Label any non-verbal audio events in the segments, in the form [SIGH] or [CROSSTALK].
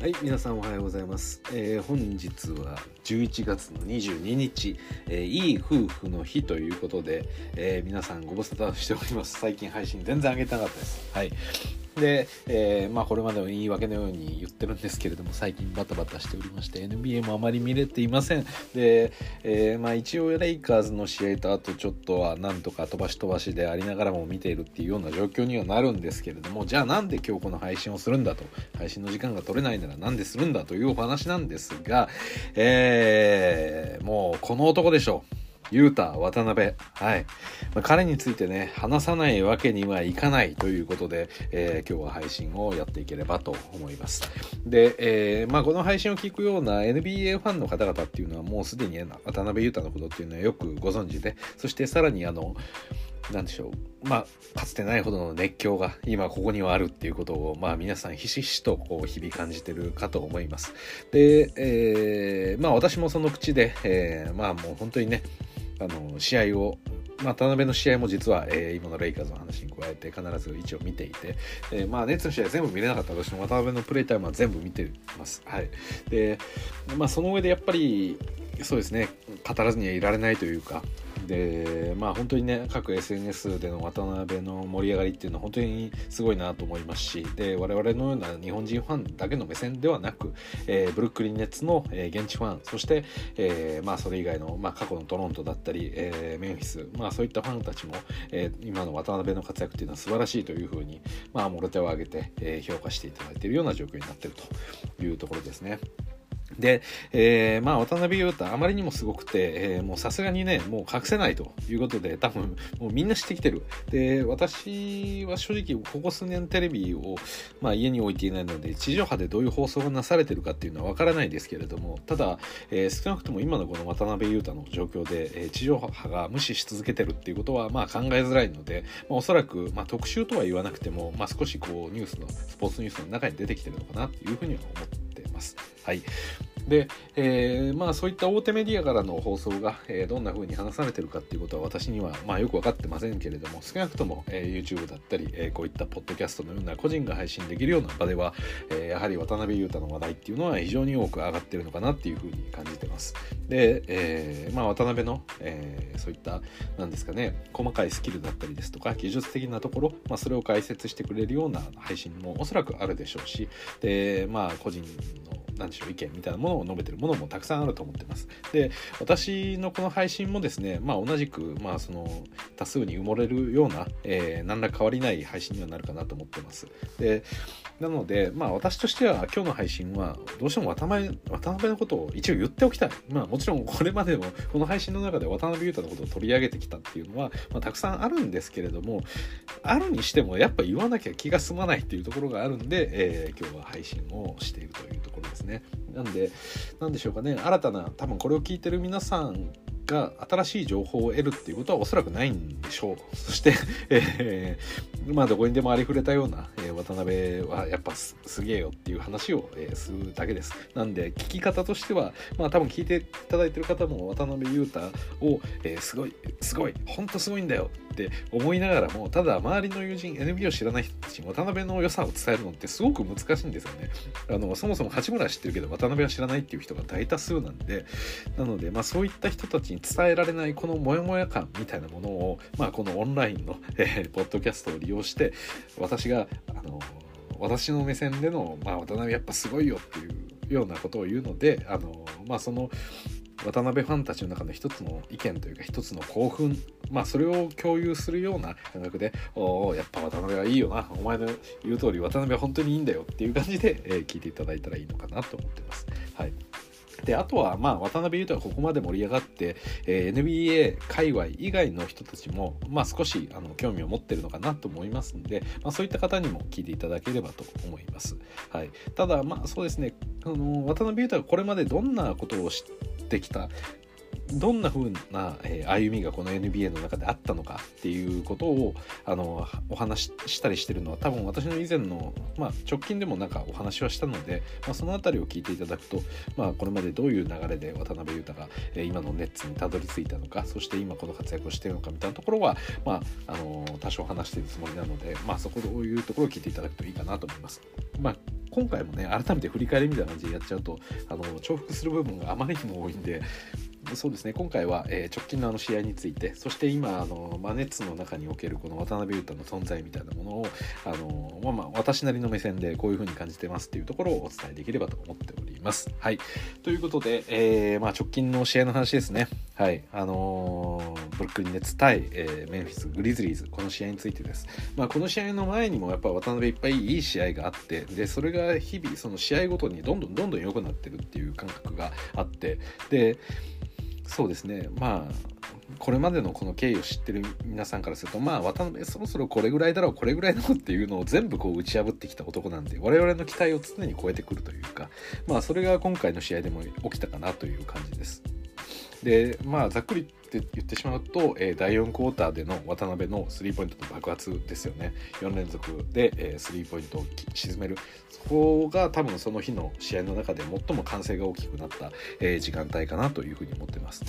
はい、皆さんおはようございます。えー本日は11月の22日、えーいい夫婦の日ということで、えー皆さんご無沙汰しております。最近配信全然上げてなかったです。はい。で、えーまあこれまでも言い訳のように言ってるんですけれども、最近バタバタしておりまして、NBA もあまり見れていません。で、えーまあ一応レイカーズの試合とあとちょっとはなんとか飛ばし飛ばしでありながらも見ているっていうような状況にはなるんですけれども、じゃあなんで今日この配信をするんだと、配信の時間が取れないならなんでするんだというお話なんですが、えーもうこの男でしょう。ユータ、渡辺。はい。まあ彼についてね、話さないわけにはいかないということで、えー今日は配信をやっていければと思います。で、えーまあこの配信を聞くような NBA ファンの方々っていうのはもうすでに渡辺裕太のことっていうのはよくご存知で、そしてさらにあの、なんでしょう。まあ、かつてないほどの熱狂が今ここにはあるっていうことを、まあ皆さんひしひしとこう日々感じてるかと思います。で、えーまあ私もその口で、えーまあもう本当にね、あの、試合を、まあ、田辺の試合も実は、えー今のレイカーズの話に加えて必ず一応見ていて、えーまあ、ネッツの試合全部見れなかったとしても渡辺のプレイタイムは全部見てます。はい。で、まあ、その上でやっぱり、そうですね、語らずにはいられないというか、でまあ本当にね各 SNS での渡辺の盛り上がりっていうのは本当にすごいなと思いますしで我々のような日本人ファンだけの目線ではなく、えーブルックリンネッツの、えー現地ファンそして、えーまあそれ以外の、まあ、過去のトロントだったり、えメンフィス、まあ、そういったファンたちも、え今の渡辺の活躍っていうのは素晴らしいというふうに、まあ、もろ手を挙げて、え評価していただいているような状況になっているというところですね。で、えーまあ渡辺裕太あまりにもすごくて、えーもうさすがにねもう隠せないということで多分もうみんな知ってきてるで私は正直ここ数年テレビを、まあ、家に置いていないので地上波でどういう放送がなされてるかっていうのはわからないですけれどもただ、えー少なくとも今のこの渡辺裕太の状況で、えー地上波が無視し続けてるっていうことはまあ考えづらいので、まあ、おそらく、まあ、特集とは言わなくても、まあ、少しこうニュースのスポーツニュースの中に出てきてるのかなというふうには思ってます。はいで、えーまあそういった大手メディアからの放送が、えーどんな風に話されてるかっていうことは私には、まあ、よく分かってませんけれども少なくとも、えー YouTube だったり、えーこういったポッドキャストのような個人が配信できるような場では、えーやはり渡辺裕太の話題っていうのは非常に多く上がってるのかなっていう風に感じてます。で、えーまあ、渡辺の、えーそういったなんですかね細かいスキルだったりですとか技術的なところ、まあ、それを解説してくれるような配信もおそらくあるでしょうしでまあ個人のなんでしょう意見みたいなものを述べてるものもたくさんあると思ってます。で私のこの配信もですね、まあ、同じく、まあ、その多数に埋もれるような、えー何ら変わりない配信にはなるかなと思ってます。でなので、まあ、私としては今日の配信はどうしても渡辺渡辺のことを一応言っておきたい。まあ、もちろんこれまでもこの配信の中で渡辺裕太のことを取り上げてきたっていうのは、まあ、たくさんあるんですけれどもあるにしてもやっぱ言わなきゃ気が済まないっていうところがあるんで、えー今日は配信をしているというところですね。なんでなんでしょうかね新たな多分これを聞いてる皆さんが新しい情報を得るっていうことはおそらくないんでしょう。[LAUGHS] そして、えーまあどこにでもありふれたような、えー渡辺はやっぱすげえよっていう話を、えーするだけです。なんで聞き方としてはまあ多分聞いていただいてる方も渡辺裕太を、えーすごいすごい本当すごいんだよって思いながらもただ周りの友人 NBA を知らない人たちに渡辺の良さを伝えるのってすごく難しいんですよね。あのそもそも八村は知ってるけど渡辺は知らないっていう人が大多数なんでなので、まあ、そういった人たちに伝えられないこのモヤモヤ感みたいなものを、まあ、このオンラインの、えーポッドキャストを利用して私があの私の目線での、まあ、渡辺やっぱすごいよっていうようなことを言うのであの、まあ、その渡辺ファンたちの中の一つの意見というか一つの興奮まあそれを共有するような感覚で「おおやっぱ渡辺はいいよなお前の言う通り渡辺は本当にいいんだよ」っていう感じで、えー聞いていただいたらいいのかなと思ってます。はいであとは、まあ、渡辺裕太がここまで盛り上がって、えー NBA 界隈以外の人たちも、まあ、少しあの興味を持ってるのかなと思いますので、まあ、そういった方にも聞いていただければと思います。はい、ただ、まあ、そうですねあの渡辺裕太がこれまでどんなことをしてきたどんな風な、えー歩みがこの NBA の中であったのかっていうことをあのお話ししたりしてるのは多分私の以前の、まあ、直近でもなんかお話はしたので、まあ、その辺りを聞いていただくと、まあ、これまでどういう流れで渡辺裕太が、えー今のネッツにたどり着いたのかそして今この活躍をしているのかみたいなところは、まあ、あの多少話しているつもりなので、まあ、そこどういうところを聞いていただくといいかなと思います。まあ今回もね改めて振り返りみたいな感じでやっちゃうとあの重複する部分があまりにも多いんでそうですね今回は、えー、直近のあの試合についてそして今あの、まあ、ネッツの中におけるこの渡辺裕太の存在みたいなものをあの、まあ、まあ私なりの目線でこういうふうに感じてますっていうところをお伝えできればと思っております。はい、ということで、えーまあ、直近の試合の話ですね。はいあのー、ブルックリンネッツ対、えー、メンフィス・グリズリーズこの試合についてです。まあ、この試合の前にもやっぱ渡辺いっぱいいい試合があってでそれが日々その試合ごとにどんどんどんどん良くなってるっていう感覚があってでそうですねまあこれまでのこの経緯を知ってる皆さんからするとまあ渡辺そろそろこれぐらいだろうこれぐらいだろう [LAUGHS] っていうのを全部こう打ち破ってきた男なんで我々の期待を常に超えてくるというかまあそれが今回の試合でも起きたかなという感じです。でまあざっくりって言ってしまうと、えー、第4クォーターでの渡辺のスリーポイントの爆発ですよね4連続で、スリーポイントを沈めるそこが多分その日の試合の中で最も歓声が大きくなった、えー、時間帯かなというふうに思ってます。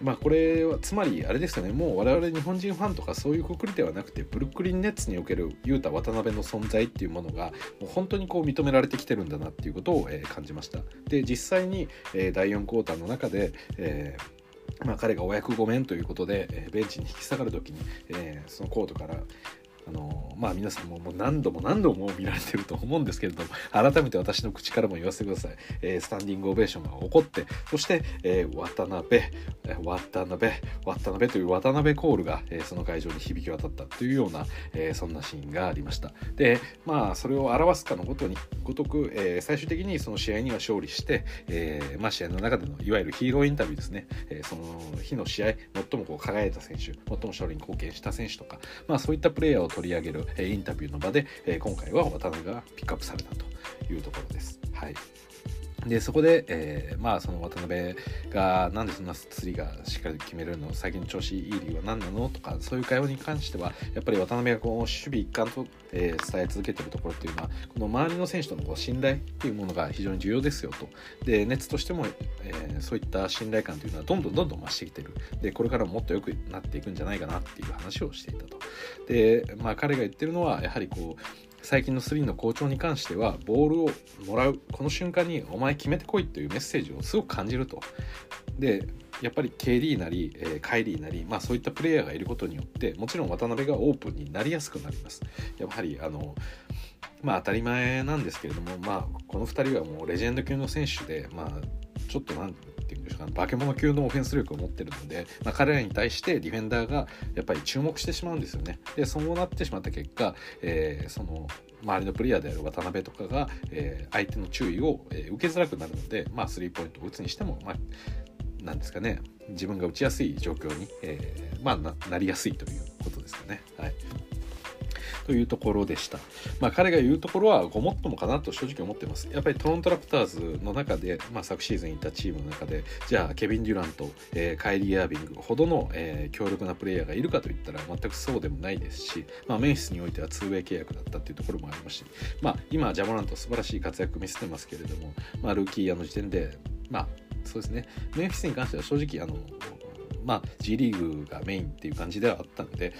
まあこれはつまりあれですよね。もう我々日本人ファンとかそういうくくりではなくてブルックリンネッツにおける雄太渡辺の存在っていうものがもう本当にこう認められてきてるんだなっていうことを、えー、感じました。で実際に、えー、第4クォーターの中で、えーまあ、彼がお役御免ということで、えー、ベンチに引き下がる時に、えー、そのコートからあのまあ皆さんももう何度も何度も見られてると思うんですけれども改めて私の口からも言わせてください、えー、スタンディングオベーションが起こってそして、えー、渡辺渡辺渡辺という渡辺コールが、えー、その会場に響き渡ったというような、えー、そんなシーンがありました。でまあそれを表すかのごとにごとく、えー、最終的にその試合には勝利して、えーまあ、試合の中でのいわゆるヒーローインタビューですね、えー、その日の試合最もこう輝いた選手最も勝利に貢献した選手とか、まあ、そういったプレーヤーを取り上げる、インタビューの場で、今回は渡辺がピックアップされたというところです。はいでそこで、えー、まあその渡辺がなんでそんな釣りがしっかり決めるの？最近調子いい理由は何なの？とかそういう会話に関してはやっぱり渡辺がこう守備一貫と、えー、伝え続けてるところっていうのはこの周りの選手とのこう信頼っていうものが非常に重要ですよと。で熱としても、えー、そういった信頼感というのはどんどんどんどん増してきてる。でこれからももっと良くなっていくんじゃないかなっていう話をしていたと。でまあ彼が言ってるのはやはりこう最近のスリーの好調に関してはボールをもらうこの瞬間にお前決めてこいというメッセージをすごく感じると。でやっぱり KD なり、えー、カイリーなり、まあ、そういったプレイヤーがいることによってもちろん渡辺がオープンになりやすくなります。やはりあのまあ当たり前なんですけれども、まあ、この2人はもうレジェンド級の選手で、まあ、ちょっとなんていうんでしょうか化け物級のオフェンス力を持ってるので、まあ、彼らに対してディフェンダーがやっぱり注目してしまうんですよね。でそうなってしまった結果、えー、その周りのプレイヤーである渡辺とかが、えー、相手の注意を、え、受けづらくなるので、まあ、スリーポイントを打つにしても、まあ、なんですかね自分が打ちやすい状況に、えーまあ、なりやすいということですかね。はいというところでした。まあ、彼が言うところはごもっともかなと正直思ってます。やっぱりトロントラプターズの中で、まあ、昨シーズンいたチームの中で、じゃあケビン・デュラント、えー、カイリー・アービングほどの、えー、強力なプレイヤーがいるかといったら全くそうでもないですし、まあ、メンフィスにおいては 2way 契約だったっていうところもありますし、まあ、今ジャモラント素晴らしい活躍見せてますけれども、まあ、ルーキーの時点で、まあ、そうですね、メンフィスに関しては正直あのまあ、G リーグがメインっていう感じではあったので、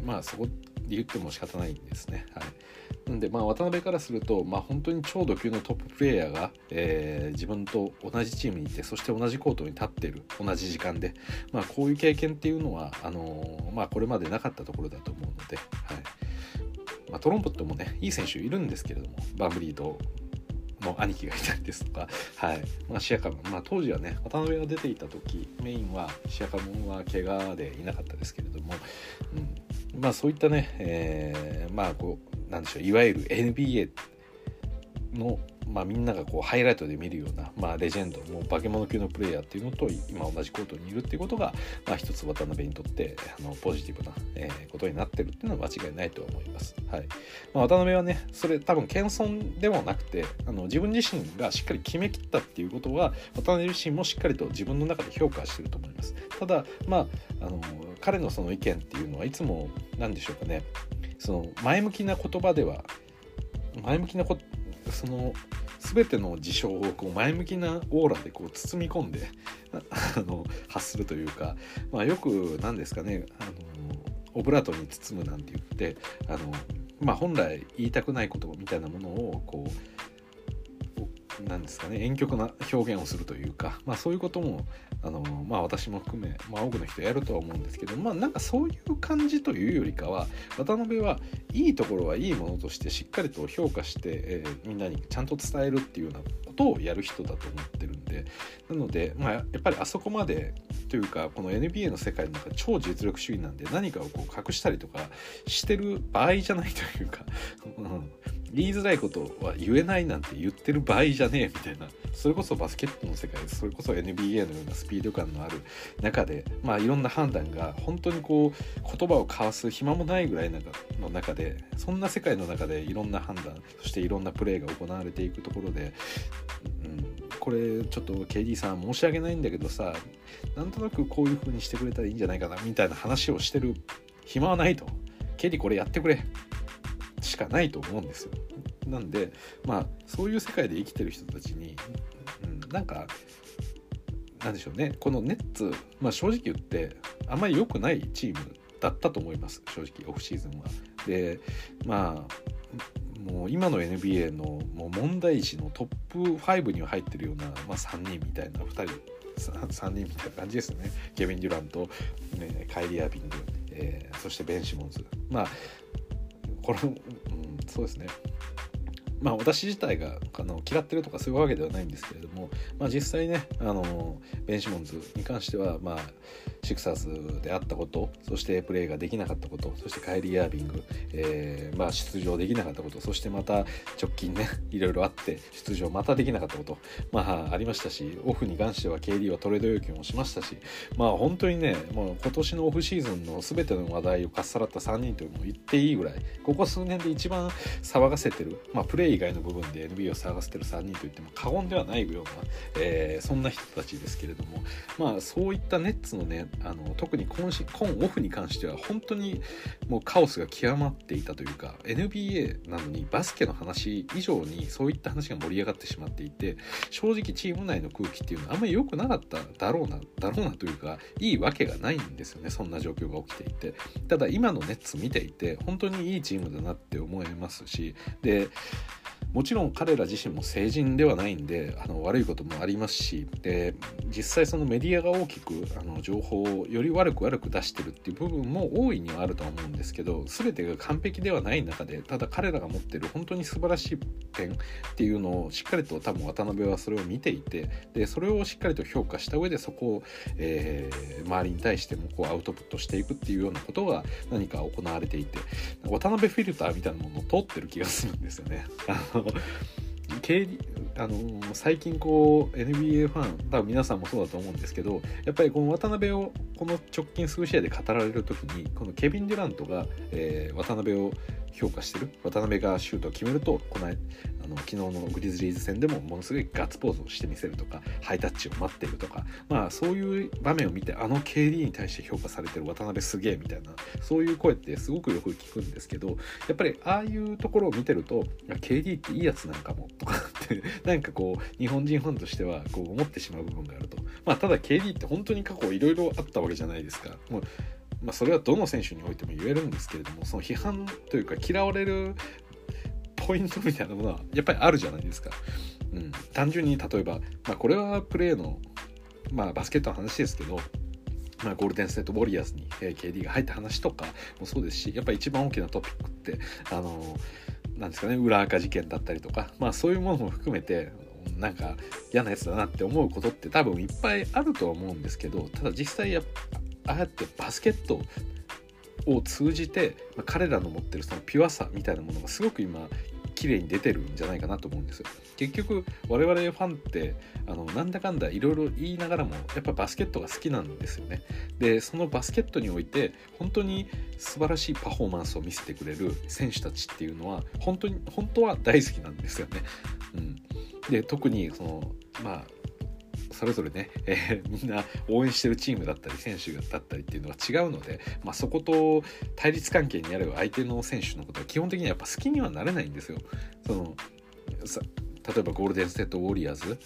うん、まあそこ言っても仕方ないんですね。はい、なんで、まあ、渡辺からすると、まあ、本当に超ド級のトッププレイヤーが、えー、自分と同じチームにいてそして同じコートに立っている同じ時間で、まあ、こういう経験っていうのはあのー、まあ、これまでなかったところだと思うので、はい。まあ、トロンポットもねいい選手いるんですけれどもバンブリードの兄貴がいたりですとか、はい。まあ、シアカム、まあ、当時はね渡辺が出ていた時メインはシアカムは怪我でいなかったですけれども、うん、まあそういったね、えー、まあこうなんでしょういわゆる NBA のまあ、みんながこうハイライトで見るような、まあ、レジェンドもう化け物級のプレイヤーっていうのと今同じコートにいるっていうことが、まあ、一つ渡辺にとってあのポジティブな、えー、ことになってるっていうのは間違いないと思います。はいまあ、渡辺はねそれ多分謙遜でもなくてあの自分自身がしっかり決めきったっていうことは渡辺自身もしっかりと自分の中で評価してると思います。ただまああの彼のその意見っていうのはいつも何でしょうかねその前向きな言葉では前向きなこその全ての事象をこう前向きなオーラでこう包み込んで [LAUGHS] あの発するというか、まあ、よく何ですかねあのオブラートに包むなんて言ってあのまあ本来言いたくない言葉みたいなものをこうなんですかね婉曲な表現をするというか、まあ、そういうこともあの、まあ、私も含め、まあ、多くの人やるとは思うんですけど、まあ、なんかそういう感じというよりかは渡辺はいいところはいいものとしてしっかりと評価して、えー、みんなにちゃんと伝えるっていうようなことをやる人だと思ってるんでなので、まあ、やっぱりあそこまでというかこの NBA の世界の中超実力主義なんで何かをこう隠したりとかしてる場合じゃないというか、うん、言いづらいことは言えないなんて言ってる場合じゃねえみたいな。それこそバスケットの世界それこそ NBA のようなスピード感のある中でまあいろんな判断が本当にこう言葉を交わす暇もないぐらいの中でそんな世界の中でいろんな判断そしていろんなプレーが行われていくところで、うん、これちょっと KD さん申し訳ないんだけどさなんとなくこういう風にしてくれたらいいんじゃないかなみたいな話をしてる暇はないと。KD これやってくれ。しかないと思うんですよ。なんでまあそういう世界で生きてる人たちに、うん、なんかなんでしょうね。このネッツ、まあ、正直言ってあんまり良くないチームだったと思います。正直オフシーズンは。でまあもう今の NBA のもう問題児のトップ5には入ってるような、まあ、3人みたいな2人 3, 人みたいな感じですね。ケビン・デュラント、ね、カイリー・アビング、えー、そしてベン・シモンズ。まあこれ、うん、そうですね。まあ私自体があの嫌ってるとかそういうわけではないんですけれども、まあ、実際ねあのベンシモンズに関しては、まあ、シクサーズであったことそしてプレーができなかったことそしてカイリー・アービング、えーまあ、出場できなかったことそしてまた直近ね [LAUGHS] いろいろあって出場またできなかったことまあありましたしオフに関しては KD はトレード要求もしましたしまあ本当にねもう今年のオフシーズンの全ての話題をかっさらった3人というのも言っていいぐらいここ数年で一番騒がせてる、まあ、プレー以外の部分で NBA を騒がせてる3人といっても過言ではないような、えー、そんな人たちですけれどもまあそういったネッツのねあの特に今シ今オフに関しては本当にもうカオスが極まっていたというか NBA なのにバスケの話以上にそういった話が盛り上がってしまっていて正直チーム内の空気っていうのはあんまり良くなかっただろうなだろうなというかいいわけがないんですよねそんな状況が起きていて。ただ今のネッツ見ていて本当にいいチームだなって思いますしでもちろん彼ら自身も成人ではないんであの悪いこともありますしで実際そのメディアが大きくあの情報をより悪く悪く出してるっていう部分も大いにはあるとは思うんですけど全てが完璧ではない中でただ彼らが持ってる本当に素晴らしい点っていうのをしっかりと多分渡辺はそれを見ていてでそれをしっかりと評価した上でそこを、えー、周りに対してもこうアウトプットしていくっていうようなことが何か行われていて渡辺フィルターみたいなものを通ってる気がするんですよね。のあの最近こう NBA ファン多分皆さんもそうだと思うんですけどやっぱりこの渡辺をこの直近数試合で語られる時にこのケビン・デュラントが、えー、渡辺を評価してる？渡辺がシュートを決めるとこのあの昨日のグリズリーズ戦でもものすごいガッツポーズをしてみせるとかハイタッチを待っているとかまあそういう場面を見てあの KD に対して評価されてる渡辺すげえみたいなそういう声ってすごくよく聞くんですけどやっぱりああいうところを見てると KD っていいやつなんかもとかってなんかこう日本人ファンとしてはこう思ってしまう部分があると。まあただ KD って本当に過去いろいろあったわけじゃないですか。もうまあ、それはどの選手においても言えるんですけれどもその批判というか嫌われるポイントみたいなものはやっぱりあるじゃないですか。うん、単純に例えば、まあ、これはプレーの、まあ、バスケットの話ですけど、まあ、ゴールデンステート・ウォリアーズに KD が入った話とかもそうですしやっぱり一番大きなトピックってあのなんですかね裏垢事件だったりとか、まあ、そういうものも含めてなんか嫌なやつだなって思うことって多分いっぱいあるとは思うんですけどただ実際やああやってバスケットを通じて、まあ、彼らの持ってるそのピュアさみたいなものがすごく今綺麗に出てるんじゃないかなと思うんですよ。結局我々ファンってあのなんだかんだいろいろ言いながらもやっぱバスケットが好きなんですよね。でそのバスケットにおいて本当に素晴らしいパフォーマンスを見せてくれる選手たちっていうのは本当に本当は大好きなんですよね、うん、で特にそのまあそれぞれね、えー、みんな応援してるチームだったり選手だったりっていうのは違うので、まあ、そこと対立関係にある相手の選手のことは基本的にはやっぱ好きにはなれないんですよ。その例えばゴールデン・ステート・ウォリアーズ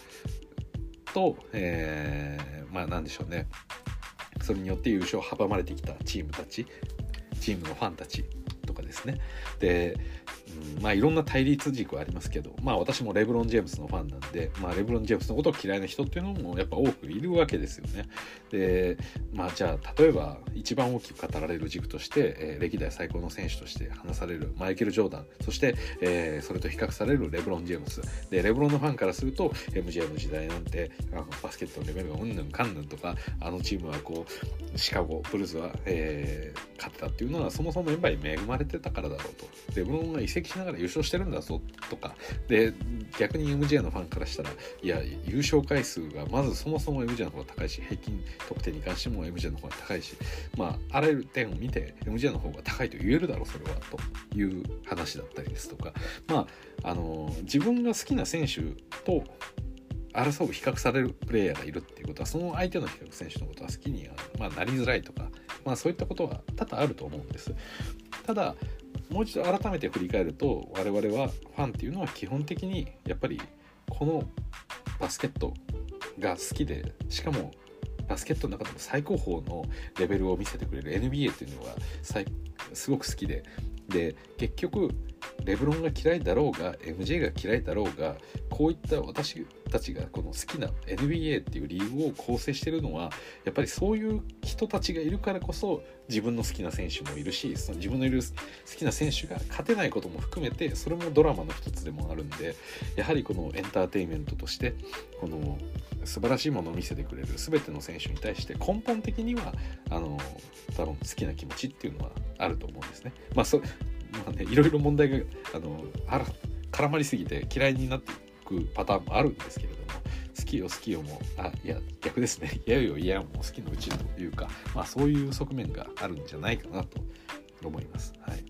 と、えー、まあなんでしょうねそれによって優勝を阻まれてきたチームたちチームのファンたちとかですね。で、まあいろんな対立軸はありますけどまあ私もレブロン・ジェームスのファンなんで、まあ、レブロン・ジェームスのことを嫌いな人っていうのもやっぱ多くいるわけですよね。でまあじゃあ例えば一番大きく語られる軸として、えー、歴代最高の選手として話されるマイケル・ジョーダンそして、えー、それと比較されるレブロン・ジェームスでレブロンのファンからすると MJ の時代なんてあのバスケットのレベルがうんぬんかんぬんとかあのチームはこうシカゴブルーズは、えー、勝ったっていうのはそもそもやっぱり恵まれてたからだろうとレブロンが移籍しながら優勝してるんだぞとかで逆に MJ のファンからしたらいや優勝回数がまずそもそも MJ の方が高いし平均得点に関しても MJ の方が高いしまああらゆる点を見て MJ の方が高いと言えるだろうそれはという話だったりですとかまああの自分が好きな選手と争う比較されるプレイヤーがいるっていうことはその相手の比較選手のことは好きには、まあ、なりづらいとか、まあ、そういったことは多々あると思うんです。ただもう一度改めて振り返ると我々はファンっていうのは基本的にやっぱりこのバスケットが好きでしかもバスケットの中でも最高峰のレベルを見せてくれる NBA っていうのが最すごく好きで。で結局レブロンが嫌いだろうが MJ が嫌いだろうがこういった私たちがこの好きな NBA っていうリーグを構成してるのはやっぱりそういう人たちがいるからこそ自分の好きな選手もいるしその自分のいる好きな選手が勝てないことも含めてそれもドラマの一つでもあるんでやはりこのエンターテインメントとしてこの素晴らしいものを見せてくれる全ての選手に対して根本的にはあの多分好きな気持ちっていうのはあるとと思うんですね。まあそまあね、いろいろ問題があのあら絡まりすぎて嫌いになっていくパターンもあるんですけれども好きよ好きよもあいや逆ですね嫌よ嫌よも好きのうちというか、まあ、そういう側面があるんじゃないかなと思います。はい、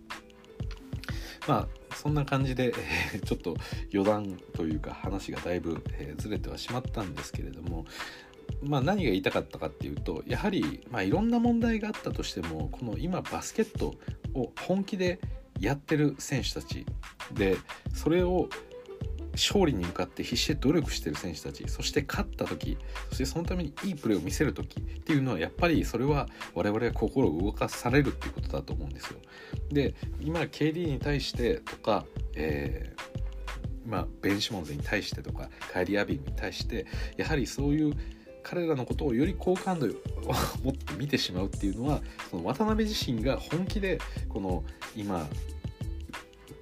まあそんな感じで、えー、ちょっと余談というか話がだいぶ、えー、ずれてはしまったんですけれどもまあ、何が言いたかったかっていうとやはり、まあ、いろんな問題があったとしてもこの今バスケットを本気でやってる選手たちでそれを勝利に向かって必死で努力してる選手たちそして勝った時そしてそのためにいいプレーを見せる時っていうのはやっぱりそれは我々は心を動かされるっていうことだと思うんですよ。で今 KD に対してとか、えー、まあ、ベンシモンズに対してとかカイリー・アビングに対してやはりそういう彼らのことをより好感度を [LAUGHS] 持って見てしまうっていうのはその渡辺自身が本気でこの今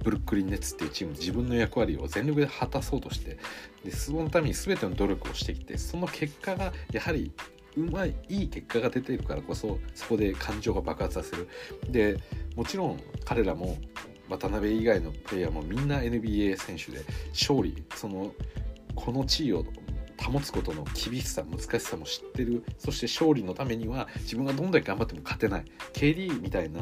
ブルックリン・ネッツっていうチーム自分の役割を全力で果たそうとしてでそのために全ての努力をしてきてその結果がやはりうまいいい結果が出ているからこそそこで感情が爆発させる。でもちろん彼らも渡辺以外のプレイヤーもみんな NBA 選手で勝利そのこの地位を保つことの厳しさ難しさも知ってる。そして勝利のためには自分がどんだけ頑張っても勝てない。KD みたいな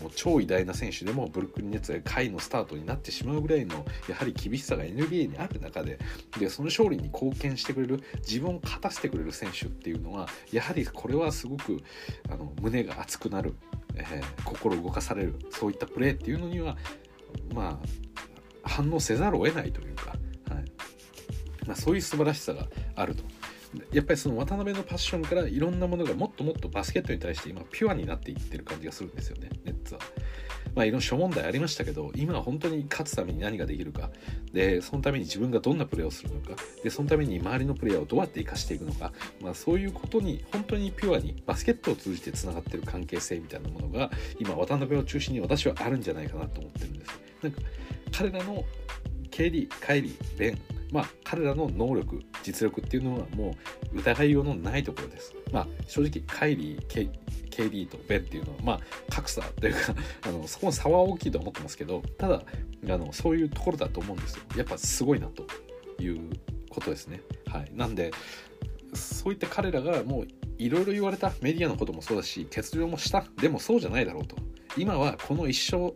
もう超偉大な選手でもブルックリン・ネッツが下位のスタートになってしまうぐらいのやはり厳しさが NBA にある中ででその勝利に貢献してくれる自分を勝たせてくれる選手っていうのはやはりこれはすごくあの胸が熱くなる、えー、心動かされるそういったプレーっていうのにはまあ反応せざるを得ないというかまあ、そういう素晴らしさがあると。やっぱりその渡辺のパッションからいろんなものがもっともっとバスケットに対して今ピュアになっていってる感じがするんですよねネッツは。まあいろんな諸問題ありましたけど今は本当に勝つために何ができるかでそのために自分がどんなプレーをするのかでそのために周りのプレイヤーをどうやって生かしていくのか、まあ、そういうことに本当にピュアにバスケットを通じてつながってる関係性みたいなものが今渡辺を中心に私はあるんじゃないかなと思ってるんです。なんか彼らの KD、カイリー、ベンまあ、彼らの能力実力っていうのはもう疑いようのないところです。まあ、正直カイリー、ケ KD とベンっていうのは、まあ、格差というか [LAUGHS] あのそこの差は大きいと思ってますけどただあのそういうところだと思うんですよ。やっぱすごいなということですね。はい、なんでそういった彼らがもういろいろ言われたメディアのこともそうだし欠場もしたでもそうじゃないだろうと今はこの一生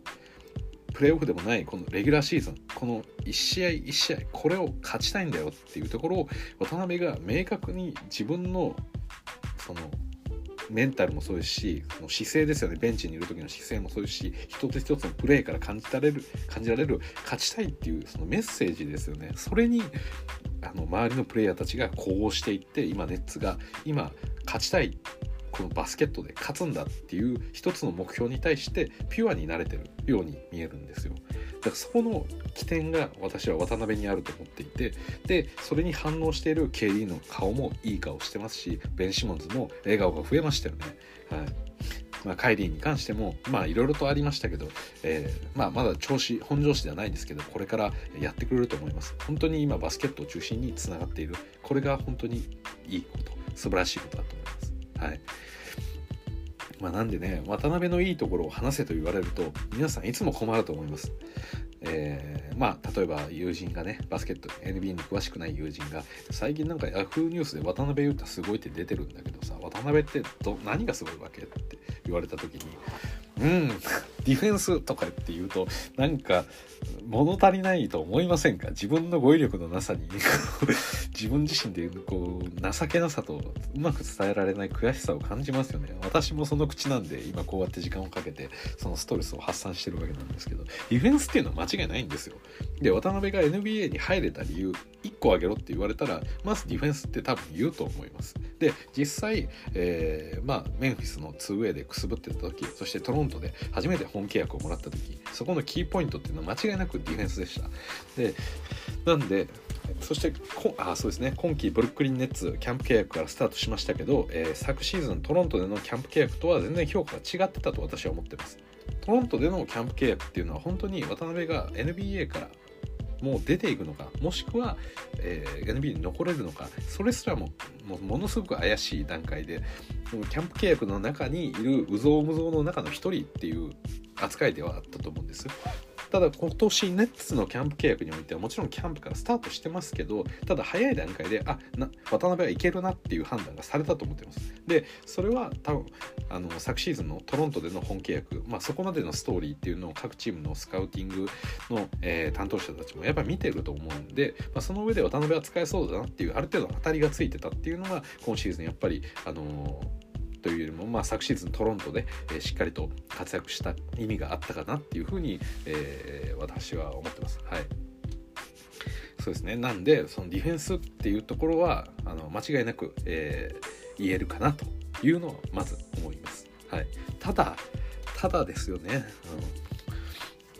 プレーオフでもないこのレギュラーシーズンこの1試合1試合これを勝ちたいんだよっていうところを渡辺が明確に自分のそのメンタルもそうですしその姿勢ですよね。ベンチにいる時の姿勢もそうですし一つ一つのプレーから感じられる感じられる勝ちたいっていうそのメッセージですよね。それにあの周りのプレイヤーたちが呼応していって今ネッツが今勝ちたいこのバスケットで勝つんだっていう一つの目標に対してピュアになれてるように見えるんですよ。だからそこの起点が私は渡辺にあると思っていてでそれに反応している KD の顔もいい顔してますしベン・シモンズも笑顔が増えましたよね。はい。まあ、カイリーに関してもまあいろいろとありましたけど、えー、まあ、まだ調子本調子ではないんですけどこれからやってくれると思います。本当に今バスケットを中心につながっている。これが本当にいいこと。素晴らしいことだと思います。はい。まあ、なんでね渡辺のいいところを話せと言われると皆さんいつも困ると思います。えー、まあ例えば友人がねバスケット NBA に詳しくない友人が最近なんか Yahoo! ニュースで渡辺裕太すごいって出てるんだけどさ渡辺ってど何がすごいわけって言われた時にうんディフェンスとかって言うとなんか物足りないと思いませんか？自分の語彙力のなさに。[LAUGHS] 自分自身でこう情けなさとうまく伝えられない悔しさを感じますよね。私もその口なんで今こうやって時間をかけてそのストレスを発散してるわけなんですけどディフェンスっていうのは間違いないんですよ。で渡辺が NBA に入れた理由1個あげろって言われたらまずディフェンスって多分言うと思います。で実際、えー、まあメンフィスの 2way でくすぶってた時そしてトロントで初めて本契約をもらった時そこのキーポイントっていうのは間違いなくディフェンスでした。でなんでそしてこあそうですね。今季ブルックリンネッツキャンプ契約からスタートしましたけど、えー、昨シーズントロントでのキャンプ契約とは全然評価が違ってたと私は思ってます。トロントでのキャンプ契約っていうのは本当に渡辺が NBA からもう出ていくのかもしくは、えー、NBA に残れるのかそれすらももものすごく怪しい段階でキャンプ契約の中にいる有象無象の中の一人っていう扱いではあったと思うんです。ただ今年ネッツのキャンプ契約においてはもちろんキャンプからスタートしてますけどただ早い段階であな渡辺はいけるなっていう判断がされたと思ってます。でそれは多分あの昨シーズンのトロントでの本契約、まあ、そこまでのストーリーっていうのを各チームのスカウティングの、えー、担当者たちもやっぱ見てると思うんで、まあ、その上で渡辺は使えそうだなっていうある程度当たりがついてたっていうのが今シーズンやっぱりあのーというよりも、まあ、昨シーズントロントで、えー、しっかりと活躍した意味があったかなっていうふうに、えー、私は思ってます。はい。そうですね。なんでそのディフェンスっていうところはあの間違いなく、えー、言えるかなというのはまず思います。はい、ただただですよね、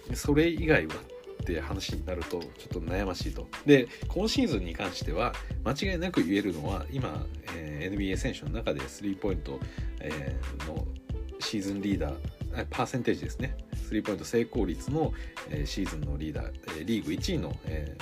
うん、それ以外はっって話になるとちょっと悩ましいと。で今シーズンに関しては間違いなく言えるのは今、えー、NBA 選手の中でスリーポイント、えー、のシーズンリーダーパーセンテージですねスリーポイント成功率の、えー、シーズンのリーダー、えー、リーグ1位の、え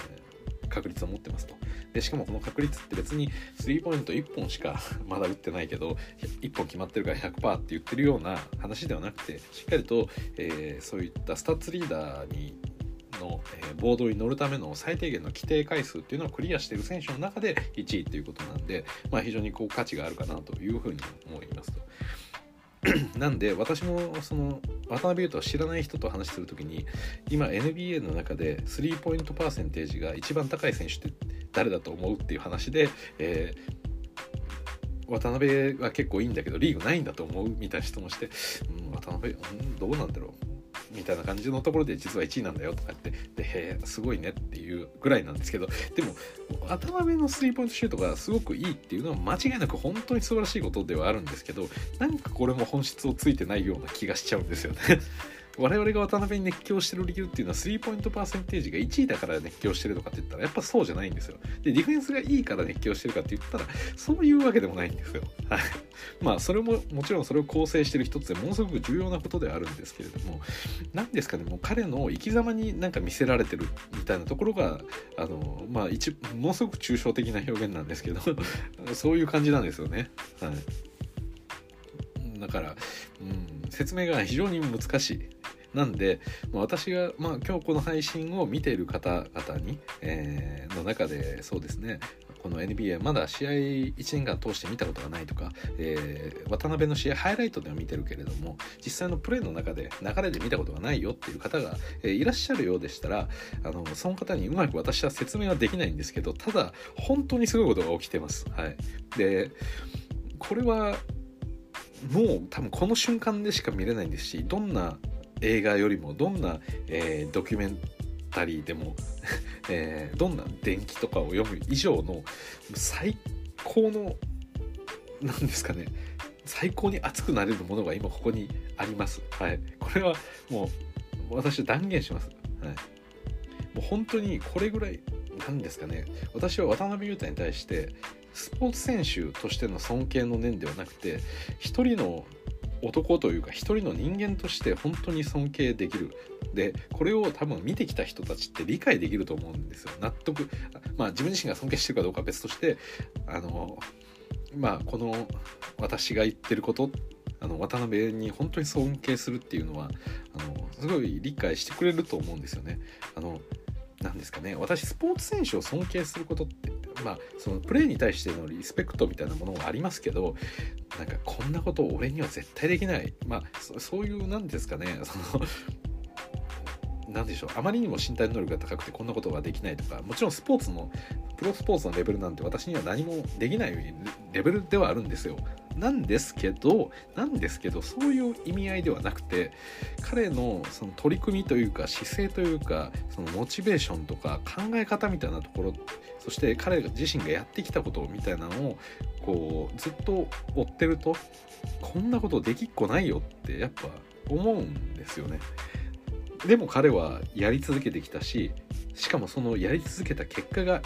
ー、確率を持ってますとでしかもこの確率って別にスリーポイント1本しか [LAUGHS] まだ打ってないけど1本決まってるから100%って言ってるような話ではなくてしっかりと、えー、そういったスタッツリーダーにの、えボードに乗るための最低限の規定回数っていうのをクリアしている選手の中で1位っていうことなんで、まあ、非常にこう価値があるかなというふうに思いますと。[CLEARS THROAT] なんで私もその渡辺裕太を知らない人と話する時に今 NBA の中でスリーポイントパーセンテージが一番高い選手って誰だと思うっていう話で、えー、渡辺は結構いいんだけどリーグないんだと思うみたいな質問して、うん、渡辺、うん、どうなんだろうみたいな感じのところで実は1位なんだよとかってでへえすごいねっていうぐらいなんですけどでも頭目のスリーポイントシュートがすごくいいっていうのは間違いなく本当に素晴らしいことではあるんですけどなんかこれも本質をついてないような気がしちゃうんですよね。我々が渡辺に熱狂してる理由っていうのはスリーポイントパーセンテージが1位だから熱狂してるのかって言ったらやっぱそうじゃないんですよ。で、ディフェンスがいいから熱狂してるかって言ったらそういうわけでもないんですよ。はい。まあそれももちろんそれを構成してる一つでものすごく重要なことではあるんですけれども何ですかねもう彼の生き様になんか見せられてるみたいなところがあのまあ一ものすごく抽象的な表現なんですけど [LAUGHS] そういう感じなんですよね。はい。だから、うん、説明が非常に難しい。なんで、まあ、私が、まあ、今日この配信を見ている方々に、えー、の中でそうですねこの NBA まだ試合1年間通して見たことがないとか、えー、渡辺の試合ハイライトでは見てるけれども実際のプレーの中で流れで見たことがないよっていう方が、えー、いらっしゃるようでしたらあのその方にうまく私は説明はできないんですけどただ本当にすごいことが起きてます。はい、でこれはもう多分この瞬間でしか見れないんですしどんな映画よりもどんな、えー、ドキュメンタリーでも [LAUGHS] えー、どんな伝記とかを読む以上の最高の何ですかね最高に熱くなれるものが今ここにあります。はい、これはもう私は断言します。はい、もう本当にこれぐらいなんですかね私は渡辺裕太に対してスポーツ選手としての尊敬の念ではなくて一人の男というか一人の人間として本当に尊敬できるでこれを多分見てきた人たちって理解できると思うんですよ納得まあ自分自身が尊敬してるかどうかは別としてあのまあこの私が言ってることあの渡辺に本当に尊敬するっていうのはあのすごい理解してくれると思うんですよね。あのなんですかね。私スポーツ選手を尊敬することってまあそのプレーに対してのリスペクトみたいなものはありますけどなんかこんなことを俺には絶対できない。まあそういうなんですかね。その何でしょう。あまりにも身体能力が高くてこんなことができないとかもちろんスポーツのプロスポーツのレベルなんて私には何もできないレベルではあるんですよ。なんですけどなんですけどそういう意味合いではなくて彼のその取り組みというか姿勢というかそのモチベーションとか考え方みたいなところそして彼自身がやってきたことみたいなのをこうずっと追ってるとこんなことできっこないよってやっぱ思うんですよね。でも彼はやり続けてきたししかもそのやり続けた結果が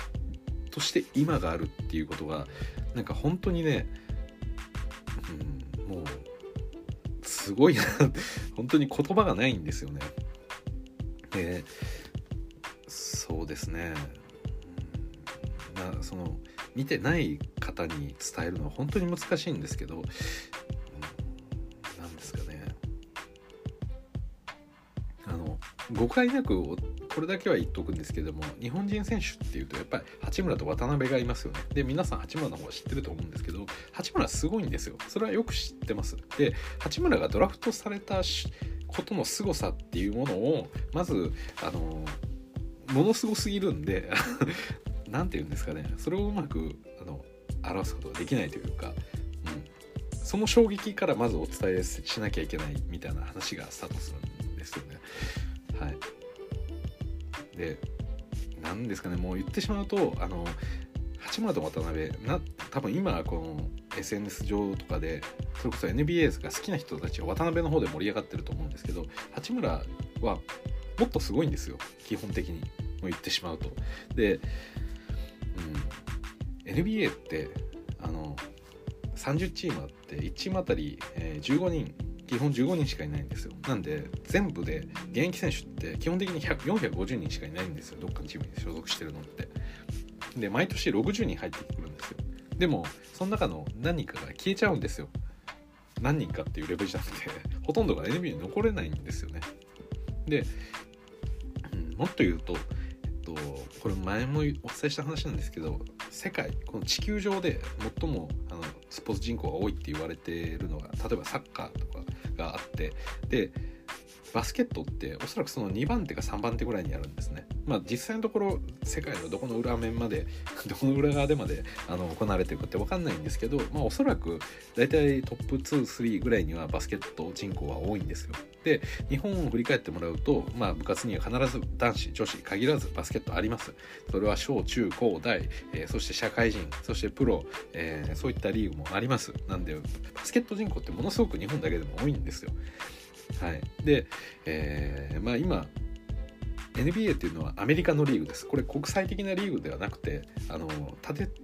として今があるっていうことがなんか本当にねもうすごいな。[LAUGHS] 本当に言葉がないんですよね。でそうですね。なその見てない方に伝えるのは本当に難しいんですけど何ですかね。あの誤解なくこれだけは言っとくんですけども日本人選手っていうとやっぱり八村と渡辺がいますよね。で皆さん八村の方は知ってると思うんですけど八村すごいんですよ。それはよく知ってます。で八村がドラフトされたことの凄さっていうものをまずあのものすごすぎるんで [LAUGHS] 何て言うんですかね。それをうまくあの表すことができないというか、うん、その衝撃からまずお伝えしなきゃいけないみたいな話がスタートするんですよね。で何ですかねもう言ってしまうとあの八村と渡辺な多分今この SNS 上とかでそれこそ NBA が好きな人たちは渡辺の方で盛り上がってると思うんですけど八村はもっとすごいんですよ基本的にもう言ってしまうと。で、うん、NBA ってあの30チームあって1チームあたり、15人基本15人しかいないんですよ。なんで全部で現役選手って基本的に450人しかいないんですよ。どっかのチームに所属してるのって。で毎年60人入ってくるんですよ。でもその中の何人かが消えちゃうんですよ。何人かっていうレベルじゃなくてほとんどが NBA に残れないんですよね。で、うん、もっと言うと、えっと、これ前もお伝えした話なんですけど世界この地球上で最もあのスポーツ人口が多いって言われてるのが例えばサッカーとかがあってでバスケットっておそらくその2番手か3番手ぐらいにあるんですね。まあ実際のところ世界のどこの裏面まで [LAUGHS] どこの裏側でまであの行われてるかって分かんないんですけど、まあ、おそらく大体トップ23ぐらいにはバスケット人口は多いんですよ。で日本を振り返ってもらうと、まあ、部活には必ず男子女子限らずバスケットあります。それは小中高大、えー、そして社会人そしてプロ、えー、そういったリーグもあります。なんでバスケット人口ってものすごく日本だけでも多いんですよ。はい、で、えー、まあ今 NBA っていうのはアメリカのリーグです。これ国際的なリーグではなくてあの立て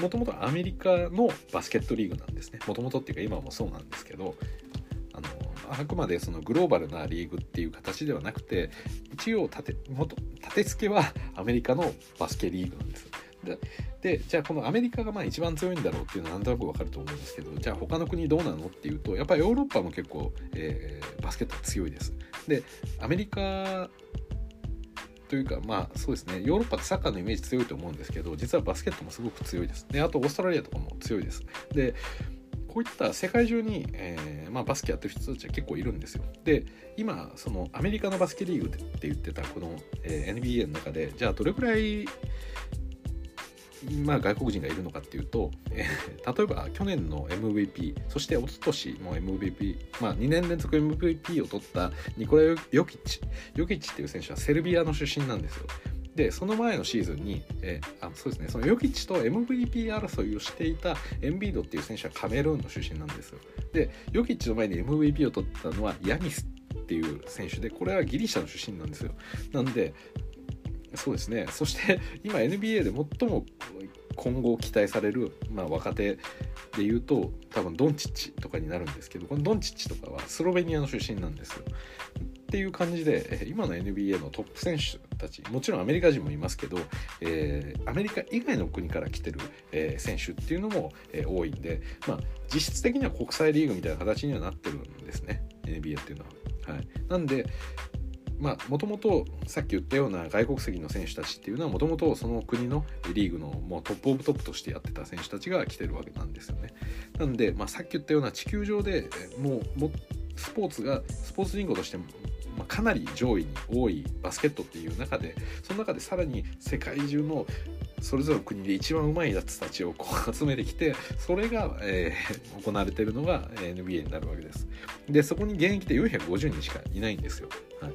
もともとアメリカのバスケットリーグなんですね。もともとっていうか今もそうなんですけどあのあくまでそのグローバルなリーグっていう形ではなくて一応立て元立て付けはアメリカのバスケリーグなんです。ででじゃあこのアメリカがまあ一番強いんだろうっていうのはなんとなくわかると思うんですけどじゃあ他の国どうなのっていうとやっぱりヨーロッパも結構、えー、バスケット強いです。でアメリカというかまあそうですねヨーロッパってサッカーのイメージ強いと思うんですけど実はバスケットもすごく強いです。であとオーストラリアとかも強いです。でこういった世界中に、えーまあ、バスケやってる人たちは結構いるんですよ。で今そのアメリカのバスケリーグって言ってたこの、えー、NBA の中でじゃあどれくらいまあ、外国人がいるのかっていうと、えー、例えば去年の MVP そして一昨年も MVP、まあ、2年連続 MVP を取ったニコラヨ・ヨキッチヨキッチっていう選手はセルビアの出身なんですよ。でその前のシーズンに、えー、あそうですねそのヨキッチと MVP 争いをしていたエンビードっていう選手はカメルーンの出身なんですよ。でヨキッチの前に MVP を取ったのはヤニスっていう選手でこれはギリシャの出身なんですよ。なんでそうですねそして [LAUGHS] 今 NBA で最も今後期待される、まあ、若手でいうと多分ドンチッチとかになるんですけどこのドンチッチとかはスロベニアの出身なんですよ。っていう感じで今の NBA のトップ選手たちもちろんアメリカ人もいますけど、えー、アメリカ以外の国から来てる、えー、選手っていうのも、えー、多いんで、まあ、実質的には国際リーグみたいな形にはなってるんですね NBA っていうのは。はい、なんでまあもともとさっき言ったような外国籍の選手たちっていうのはもともとその国のリーグのもうトップオブトップとしてやってた選手たちが来てるわけなんですよね。なんで、まあ、さっき言ったような地球上でもうもスポーツがスポーツ人口としてもまかなり上位に多いバスケットっていう中でその中でさらに世界中のそれぞれの国で一番うまいやつたちをこう [LAUGHS] 集めてきてそれが、えー、行われてるのが NBA になるわけです。でそこに現役で450人しかいないんですよ。はい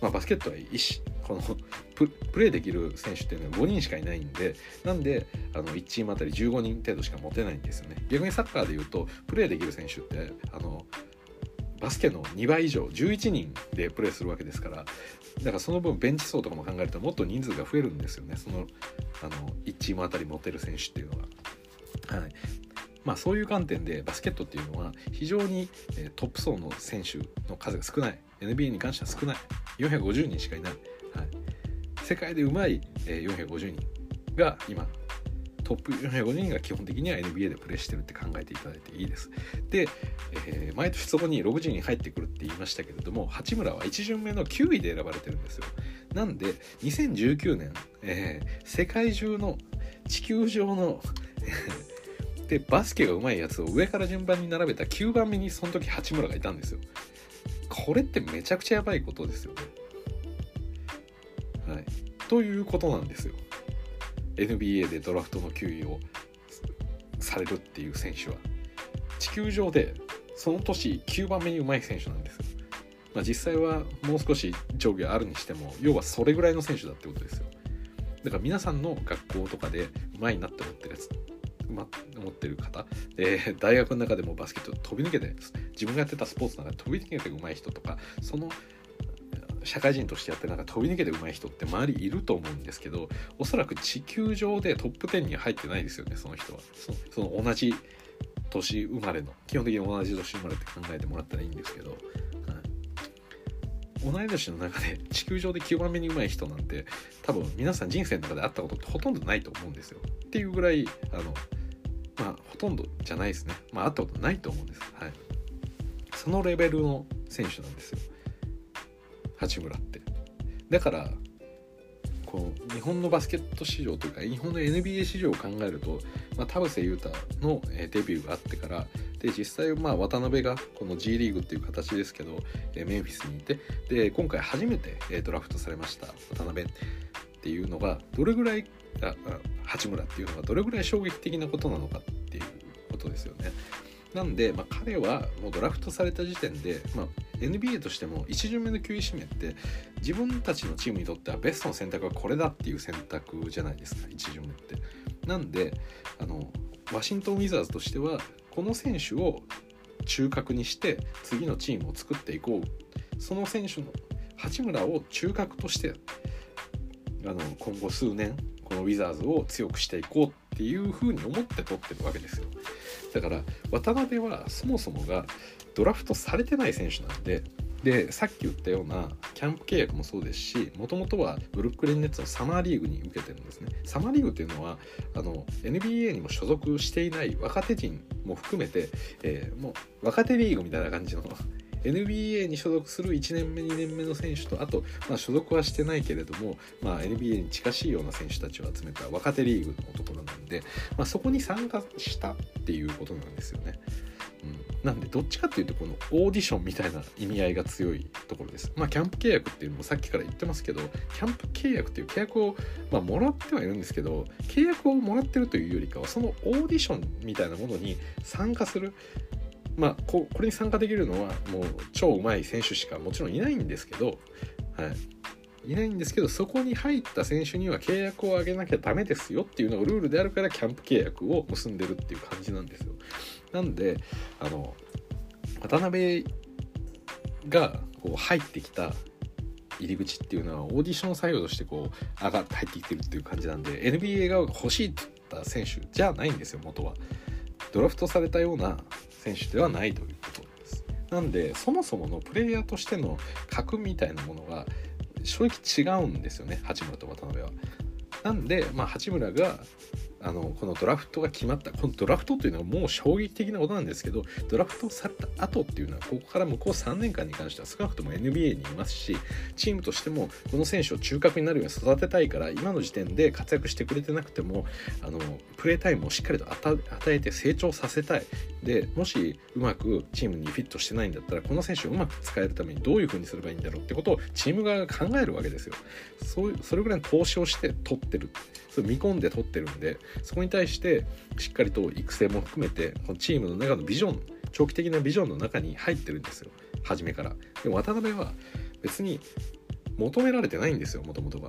まあ、バスケットは一このプレーできる選手っていうのは5人しかいないんでなんであの1チームあたり15人程度しか持てないんですよね。逆にサッカーでいうとプレーできる選手ってあのバスケの2倍以上11人でプレーするわけですからだからその分ベンチ層とかも考えるともっと人数が増えるんですよね。そのあの1チームあたり持てる選手っていうのは。はい。まあ、そういう観点でバスケットっていうのは非常にトップ層の選手の数が少ない NBA に関しては少ない450人しかいない、はい、世界でうまい450人が今トップ450人が基本的には NBA でプレーしてるって考えていただいていいです。で、えー、毎年そこに60人入ってくるって言いましたけれども八村は1巡目の9位で選ばれてるんですよ。なんで2019年、えー、世界中の地球上の [LAUGHS] でバスケが上手いやつを上から順番に並べた9番目にその時八村がいたんですよ。これってめちゃくちゃやばいことですよね。はい。ということなんですよ。NBA でドラフトの9位をされるっていう選手は。地球上でその年9番目にうまい選手なんですよ。まあ、実際はもう少し上下あるにしても要はそれぐらいの選手だってことですよ。だから皆さんの学校とかでうまいなって思ってるやつま、思ってる方、えー、大学の中でもバスケット飛び抜けて自分がやってたスポーツの中で飛び抜けて上手い人とかその社会人としてやってなんか飛び抜けて上手い人って周りいると思うんですけどおそらく地球上でトップ10に入ってないですよねその人は。その同じ年生まれの基本的に同じ年生まれって考えてもらったらいいんですけど、同い年の中で地球上で極めに上手い人なんて多分皆さん人生の中で会ったことってほとんどないと思うんですよ。っていうぐらいあのまあほとんどじゃないですね。まあ会ったことないと思うんです。はい。そのレベルの選手なんですよ。八村って。だからこう日本のバスケット市場というか日本の NBA 市場を考えると、まあ、田臥勇太のデビューがあってからで実際まあ渡辺がこの G リーグっていう形ですけどメンフィスにいてで今回初めてドラフトされました渡辺っていうのがどれぐらいあ八村っていうのがどれぐらい衝撃的なことなのかっていうことですよね。なんで、まあ、彼はもうドラフトされた時点で、まあ、NBA としても1巡目の9位指名って自分たちのチームにとってはベストの選択はこれだっていう選択じゃないですか1巡目って。なんであのワシントン・ウィザーズとしてはこの選手を中核にして次のチームを作っていこうその選手の八村を中核としてあの今後数年このウィザーズを強くしていこうっていうふうに思って取ってるわけですよだから渡辺はそもそもがドラフトされてない選手なんででさっき言ったようなキャンプ契約もそうですしもともとはブルックリン・ネッツのサマーリーグに受けてるんですねサマーリーグっていうのはあの NBA にも所属していない若手陣も含めて、えー、もう若手リーグみたいな感じの [LAUGHS] NBA に所属する1年目2年目の選手とあと、まあ、所属はしてないけれども、まあ、NBA に近しいような選手たちを集めた若手リーグのところなんで、まあ、そこに参加したっていうことなんですよね。うん、なんでどっちかっていうとこのオーディションみたいな意味合いが強いところです。まあキャンプ契約っていうのもさっきから言ってますけどキャンプ契約っていう契約を、まあ、もらってはいるんですけど契約をもらってるというよりかはそのオーディションみたいなものに参加する。まあここれに参加できるのはもう超うまい選手しかもちろんいないんですけど、はい。いないんですけどそこに入った選手には契約を上げなきゃダメですよっていうのがルールであるからキャンプ契約を結んでるっていう感じなんですよ。なんであの渡辺がこう入ってきた入り口っていうのはオーディション採用としてこう上がって入ってきてるっていう感じなんで NBA 側が欲しいって言った選手じゃないんですよ元は。ドラフトされたような選手ではないということです。なんでそもそものプレイヤーとしての格みたいなものが正直違うんですよね八村と渡辺は。なんで、まあ、八村があのこのドラフトが決まったこのドラフトというのはもう衝撃的なことなんですけどドラフトされた後っていうのはここから向こう3年間に関しては少なくとも NBA にいますしチームとしてもこの選手を中核になるように育てたいから今の時点で活躍してくれてなくてもあのプレータイムをしっかりと与えて成長させたい。でもしうまくチームにフィットしてないんだったらこの選手をうまく使えるためにどういう風にすればいいんだろうってことをチーム側が考えるわけですよ。そうそれぐらいの投資をして取ってる。それ見込んで取ってるんでそこに対してしっかりと育成も含めてこのチームの中のビジョン長期的なビジョンの中に入ってるんですよ。初めから。でも渡辺は別に求められてないんですよもともとは。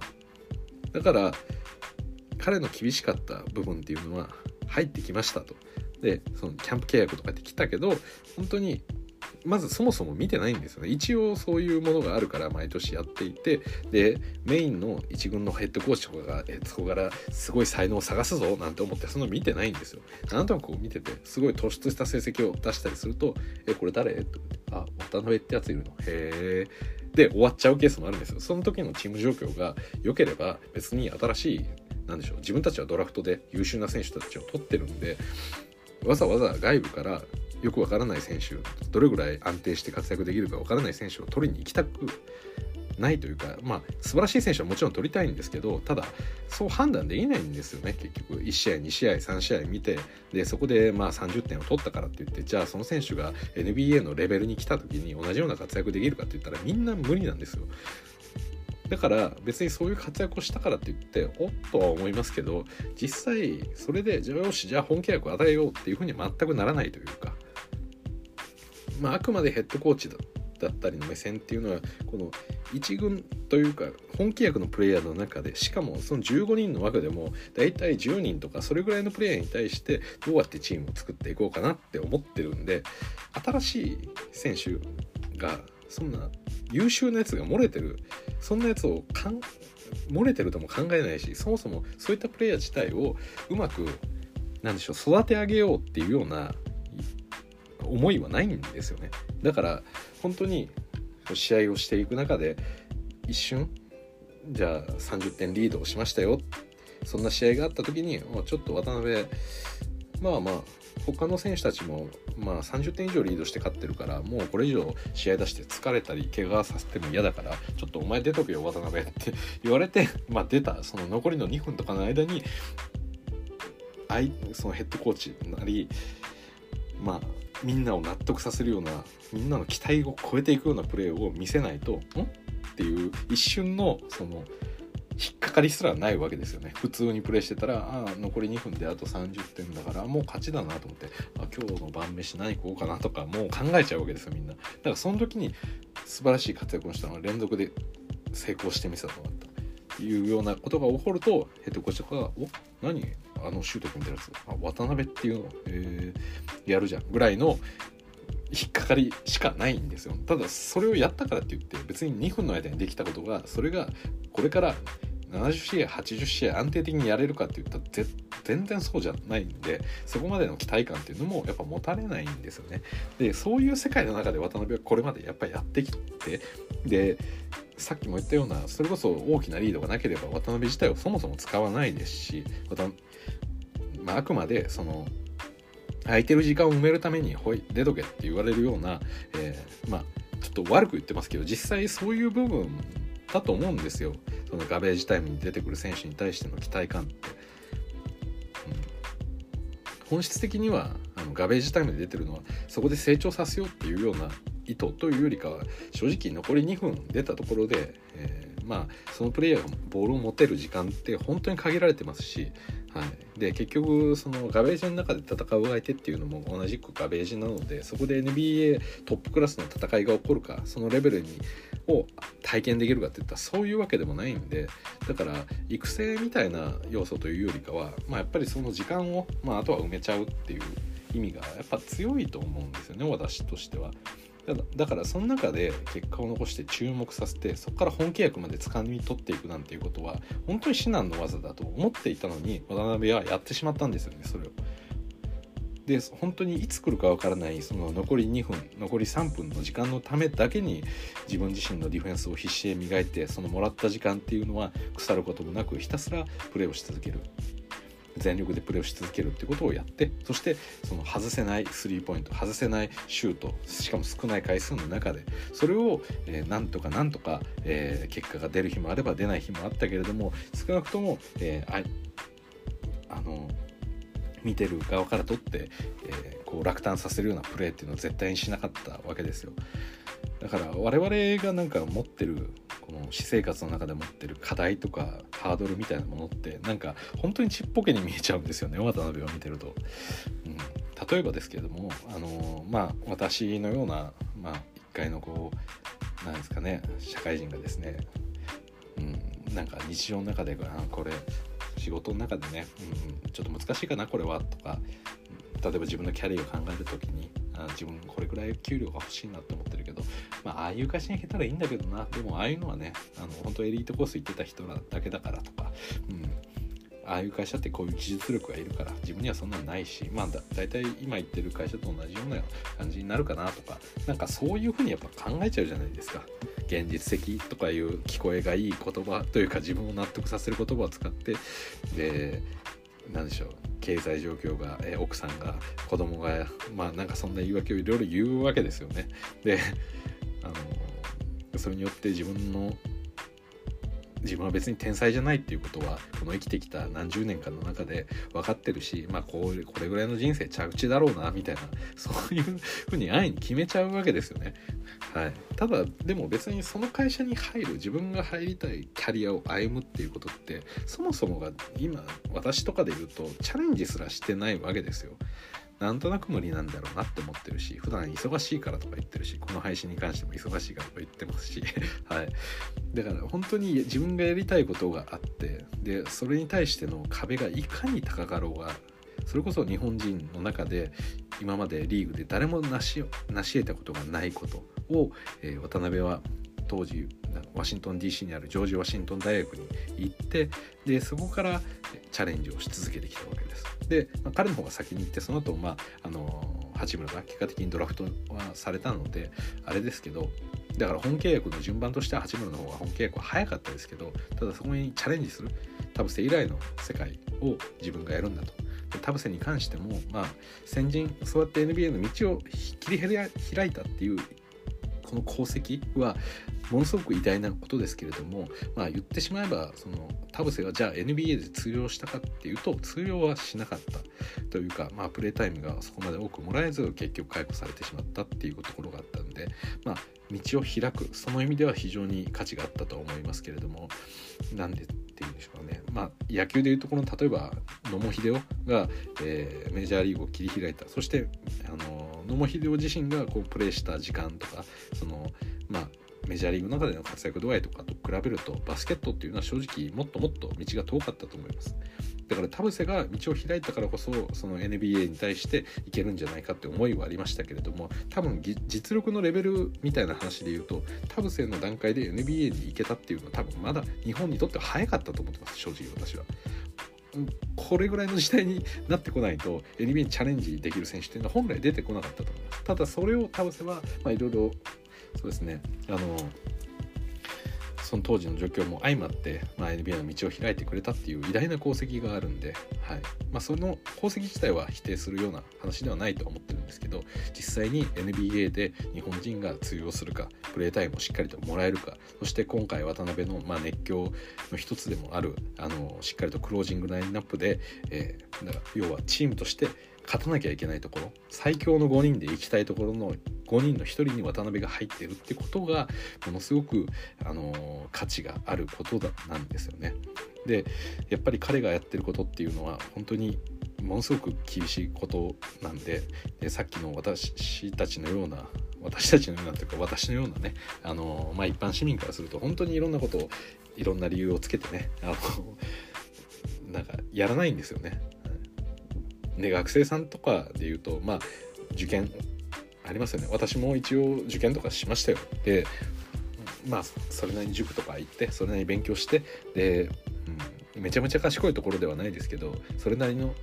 だから彼の厳しかった部分っていうのは入ってきましたと。でそのキャンプ契約とかって来たけど本当にまずそもそも見てないんですよね。一応そういうものがあるから毎年やっていてでメインの一軍のヘッドコーチとかがえそこからすごい才能を探すぞなんて思ってその見てないんですよ。なんとなくこう見ててすごい突出した成績を出したりすると「えこれ誰?」ってあ渡辺ってやついるの。へえで終わっちゃうケースもあるんですよ。その時のチーム状況が良ければ別に新しいなんでしょう自分たちはドラフトで優秀な選手たちを取ってるんでわざわざ外部からよくわからない選手どれぐらい安定して活躍できるかわからない選手を取りに行きたくないというかまあ素晴らしい選手はもちろん取りたいんですけどただそう判断できないんですよね結局。1試合2試合3試合見てでそこでまあ30点を取ったからって言ってじゃあその選手が NBA のレベルに来た時に同じような活躍できるかって言ったらみんな無理なんですよ。だから別にそういう活躍をしたからって言っておっとは思いますけど実際それでじゃあよしじゃあ本契約を与えようっていうふうに全くならないというかまああくまでヘッドコーチだだったりの目線っていうのはこの1軍というか本契約のプレイヤーの中でしかもその15人の枠でも大体10人とかそれぐらいのプレイヤーに対してどうやってチームを作っていこうかなって思ってるんで新しい選手がそんな優秀なやつが漏れてるそんなやつをかん漏れてるとも考えないしそもそもそういったプレイヤー自体をうまくなんでしょう育て上げようっていうような思いはないんですよね。だから本当に試合をしていく中で一瞬じゃあ30点リードをしましたよ。そんな試合があった時にちょっと渡辺まあまあ他の選手たちもまあ30点以上リードして勝ってるからもうこれ以上試合出して疲れたり怪我させても嫌だからちょっとお前出とけよ渡辺って [LAUGHS] 言われて、まあ、出た。その残りの2分とかの間にそのヘッドコーチなりまあみんなを納得させるようなみんなの期待を超えていくようなプレーを見せないとん？っていう一瞬のその引っかかりすらないわけですよね。普通にプレーしてたらああ残り2分であと30点だからもう勝ちだなと思ってあ今日の晩飯何食おうかなとかもう考えちゃうわけですよみんな。だからその時に素晴らしい活躍をしたのは連続で成功してみせたとというようなことが起こるとヘッドコーチとかが「お何？あのシュート組んでるやつ。あ渡辺っていうの、えー、やるじゃん」ぐらいの引っかかりしかないんですよ。ただそれをやったからって言って別に2分の間にできたことがそれがこれから70試合80試合安定的にやれるかって言ったら全然そうじゃないんでそこまでの期待感っていうのもやっぱ持たれないんですよね。でそういう世界の中で渡辺はこれまでやっぱりやってきてでさっきも言ったようなそれこそ大きなリードがなければ渡辺自体をそもそも使わないですし渡まあ、あくまでその空いてる時間を埋めるためにほい出とけって言われるような、えー、まあちょっと悪く言ってますけど実際そういう部分だと思うんですよ。そのガベージタイムに出てくる選手に対しての期待感って、うん、本質的にはあのガベージタイムで出てるのはそこで成長させようっていうような意図というよりかは正直残り2分出たところで、えー、まあそのプレイヤーがボールを持てる時間って本当に限られてますしはい、で結局そのガベージの中で戦う相手っていうのも同じくガベージなのでそこで NBA トップクラスの戦いが起こるかそのレベルにを体験できるかっていったらそういうわけでもないんでだから育成みたいな要素というよりかは、まあ、やっぱりその時間を、まあ、あとは埋めちゃうっていう意味がやっぱ強いと思うんですよね私としては。だからその中で結果を残して注目させてそこから本契約まで掴み取っていくなんていうことは本当に至難の技だと思っていたのに渡辺はやってしまったんですよねそれを。で本当にいつ来るか分からないその残り2分残り3分の時間のためだけに自分自身のディフェンスを必死で磨いてそのもらった時間っていうのは腐ることもなくひたすらプレーをし続ける全力でプレーをし続けるってことをやってそしてその外せないスリーポイント外せないシュートしかも少ない回数の中でそれを、えー、なんとかなんとか、えー、結果が出る日もあれば出ない日もあったけれども少なくとも、えー、ああの見てる側からとって、えー、こう落胆させるようなプレーっていうのは絶対にしなかったわけですよ。だから我々がなんか持ってるこの私生活の中で持ってる課題とかハードルみたいなものってなんか本当にちっぽけに見えちゃうんですよね。渡辺を見てると、うん、例えばですけれどもあのまあ私のような、まあ、一回のこうなんですかね社会人がですね、うん、なんか日常の中であこれ仕事の中でね、うん、ちょっと難しいかなこれはとか例えば自分のキャリアを考える時にあ自分これくらい給料が欲しいなって思ってるけど、まあ、あいう会社に行けたらいいんだけどな。でもああいうのはねあの本当エリートコース行ってた人だけだからとか、うん、ああいう会社ってこういう技術力がいるから自分にはそんなのないしまあだ大体今言ってる会社と同じような感じになるかなとかなんかそういうふうにやっぱ考えちゃうじゃないですか。現実的とかいう聞こえがいい言葉というか自分を納得させる言葉を使ってで何でしょう。経済状況が、え奥さんが子供がまあなんかそんな言い訳をいろいろ言うわけですよね。であのそれによって自分の自分は別に天才じゃないっていうことはこの生きてきた何十年かの中で分かってるしまあこうこれぐらいの人生着地だろうなみたいな [LAUGHS] そういうふうに安易に決めちゃうわけですよね。はい、ただでも別にその会社に入る自分が入りたいキャリアを歩むっていうことってそもそもが今私とかで言うとチャレンジすらしてないわけですよ。なんとなく無理なんだろうなって思ってるし普段忙しいからとか言ってるしこの配信に関しても忙しいからとか言ってますし [LAUGHS] はい。だから本当に自分がやりたいことがあってでそれに対しての壁がいかに高かろうがそれこそ日本人の中で今までリーグで誰も成し成し得たことがないことを、えー、渡辺は当時ワシントン DC にあるジョージ・ワシントン大学に行ってでそこからチャレンジをし続けてきたわけです。で、まあ、彼の方が先に行ってその後、まああの八村が結果的にドラフトはされたのであれですけどだから本契約の順番としては八村の方が本契約は早かったですけどただそこにチャレンジする田臥以来の世界を自分がやるんだと。で田臥に関しても、まあ、先人そうやって NBA の道を切り開いたっていうこの功績はものすごく偉大なことですけれども、まあ、言ってしまえばその田臥がじゃあ NBA で通用したかっていうと通用はしなかった。というか、まあ、プレータイムがそこまで多くもらえず結局解雇されてしまったっていうところがあったんで、まあ、道を開く。その意味では非常に価値があったと思いますけれどもなんでていうんでしょうね、まあ、野球でいうところの例えば野茂英雄が、えー、メジャーリーグを切り開いた。そしてあの野茂英雄自身がこうプレーした時間とかそのまあメジャーリーグの中での活躍度合いとかと比べるとバスケットっていうのは正直もっともっと道が遠かったと思います。だから田臥が道を開いたからこそその NBA に対していけるんじゃないかって思いはありましたけれども多分実力のレベルみたいな話で言うと田臥の段階で NBA に行けたっていうのは多分まだ日本にとっては早かったと思ってます正直私は。これぐらいの時代になってこないと NBA にチャレンジできる選手っていうのは本来出てこなかったと思います。ただそれを田臥は、まあ、いろいろそうですねあのその当時の状況も相まって、まあ、NBA の道を開いてくれたっていう偉大な功績があるんで、はい。まあ、その功績自体は否定するような話ではないと思ってるんですけど実際に NBA で日本人が通用するかプレータイムをしっかりともらえるかそして今回渡辺の、まあ、熱狂の一つでもあるあのしっかりとクロージングラインナップで、えー、だから要はチームとして勝たなきゃいけないところ最強の5人で行きたいところの5人の1人に渡辺が入ってるってことがものすごく、あの価値があることだなんですよね。でやっぱり彼がやってることっていうのは本当にものすごく厳しいことなんででさっきの私たちのような私たちのようなというか私のようなねあの、まあ、一般市民からすると本当にいろんなことをいろんな理由をつけてねあのなんかやらないんですよね。で学生さんとかで言うとまあ受験ありますよね私も一応受験とかしましたよでまあそれなりに塾とか行ってそれなりに勉強してで、うん、めちゃめちゃ賢いところではないですけどそれなりの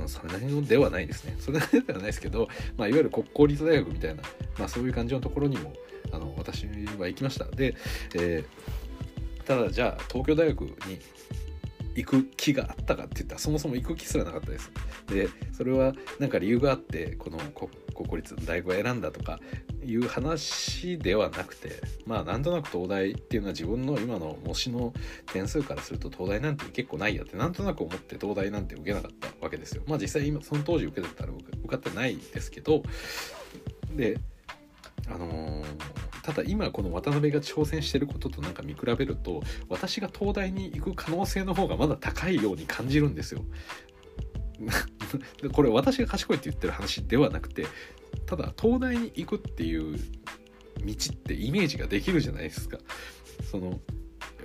うん、それなりのではないですね。それなりではないですけど、まあ、いわゆる国公立大学みたいな、まあ、そういう感じのところにもあの私は行きました。で、えー、ただじゃあ東京大学に行く気があったかって言ったらそもそも行く気すらなかったです。でそれは何か理由があってこの国立の大学を選んだとかいう話ではなくてまあなんとなく東大っていうのは自分の今の模試の点数からすると東大なんて結構ないやってなんとなく思って東大なんて受けなかったわけですよ。まあ実際今その当時受けてたら受かってないですけどであのーただ今この渡辺が挑戦してることとなんか見比べると私が東大に行く可能性の方がまだ高いように感じるんですよ。[LAUGHS] これ私が賢いって言ってる話ではなくてただ東大に行くっていう道ってイメージができるじゃないですか。そのや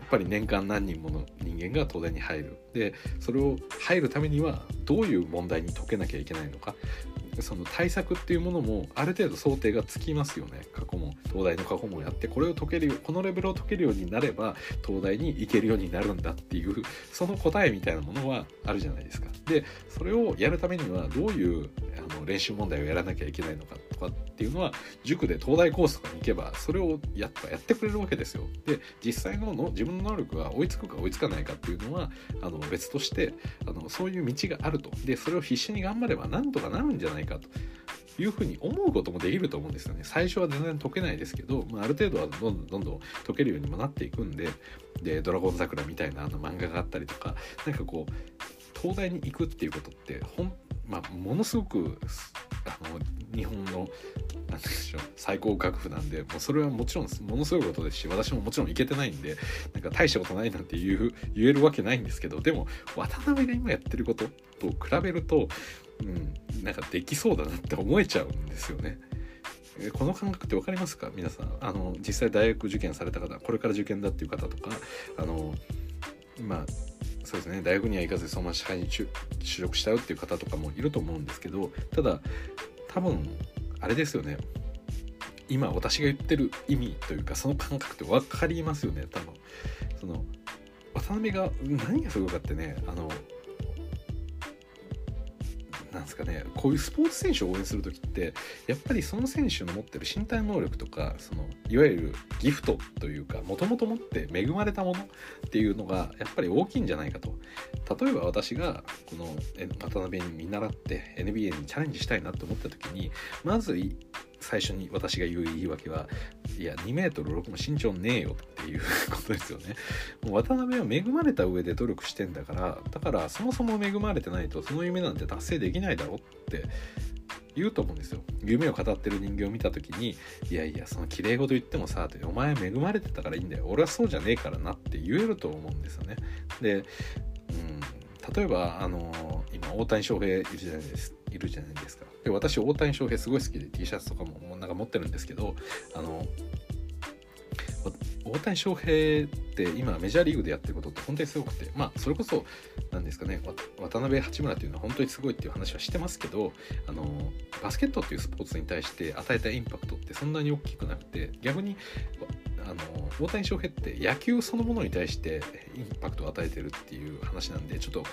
っぱり年間何人もの人間が東大に入るでそれを入るためにはどういう問題に解けなきゃいけないのかその対策っていうものもある程度想定がつきますよね。過去問東大の過去問やってこれを解けるこのレベルを解けるようになれば東大に行けるようになるんだっていうその答えみたいなものはあるじゃないですか。でそれをやるためにはどういうあの練習問題をやらなきゃいけないのかとかっていうのは塾で東大コースとかに行けばそれをやっぱやってくれるわけですよ。で実際のの自分の能力が追いつくか追いつかないかっていうのはあの別としてあのそういう道があると。でそれを必死に頑張ればなんとかなるんじゃないかと。いうふうに思うこともできると思うんですよね。最初は全然解けないですけど、まあ、ある程度はどんどんどんどん解けるようにもなっていくんで、で、ドラゴン桜みたいなあの漫画があったりとか、なんかこう、東大に行くっていうことってほん、まあ、ものすごくあの日本のなんでしょう最高学府なんでもうそれはもちろんものすごいことですし私ももちろん行けてないんでなんか大したことないなんて言う言えるわけないんですけどでも渡辺が今やってることと比べると、うん、なんかできそうだなって思えちゃうんですよね。この感覚って分かりますか？皆さんあの実際大学受験された方これから受験だっていう方とかあのまあそうですね。大学には行かずそのまま社会に就職したよっていう方とかもいると思うんですけどただ多分あれですよね。今私が言ってる意味というかその感覚って分かりますよね多分。その渡辺が何がすごいかってねあのなんですかねこういうスポーツ選手を応援する時ってやっぱりその選手の持ってる身体能力とかそのいわゆるギフトというかもともと持って恵まれたものっていうのがやっぱり大きいんじゃないかと。例えば私がこの渡辺に見習って NBA にチャレンジしたいなと思った時にまず最初に私が言う言い訳はいや2メートル6も身長ねえよっていう [LAUGHS] ことですよね。もう渡辺は恵まれた上で努力してんだからだからそもそも恵まれてないとその夢なんて達成できないだろって言うと思うんですよ。夢を語ってる人間を見た時にいやいやその綺麗事言ってもさお前恵まれてたからいいんだよ俺はそうじゃねえからなって言えると思うんですよね。で、うん、例えばあの今大谷翔平いるじゃないですいるじゃないですか。で私大谷翔平すごい好きで T シャツとかももなんか持ってるんですけどあの大谷翔平って今メジャーリーグでやってることって本当にすごくてまあそれこそ何ですかね渡辺八村っていうのは本当にすごいっていう話はしてますけどあのバスケットっていうスポーツに対して与えたインパクトってそんなに大きくなくて逆にあの大谷翔平って野球そのものに対してインパクトを与えてるっていう話なんでちょっと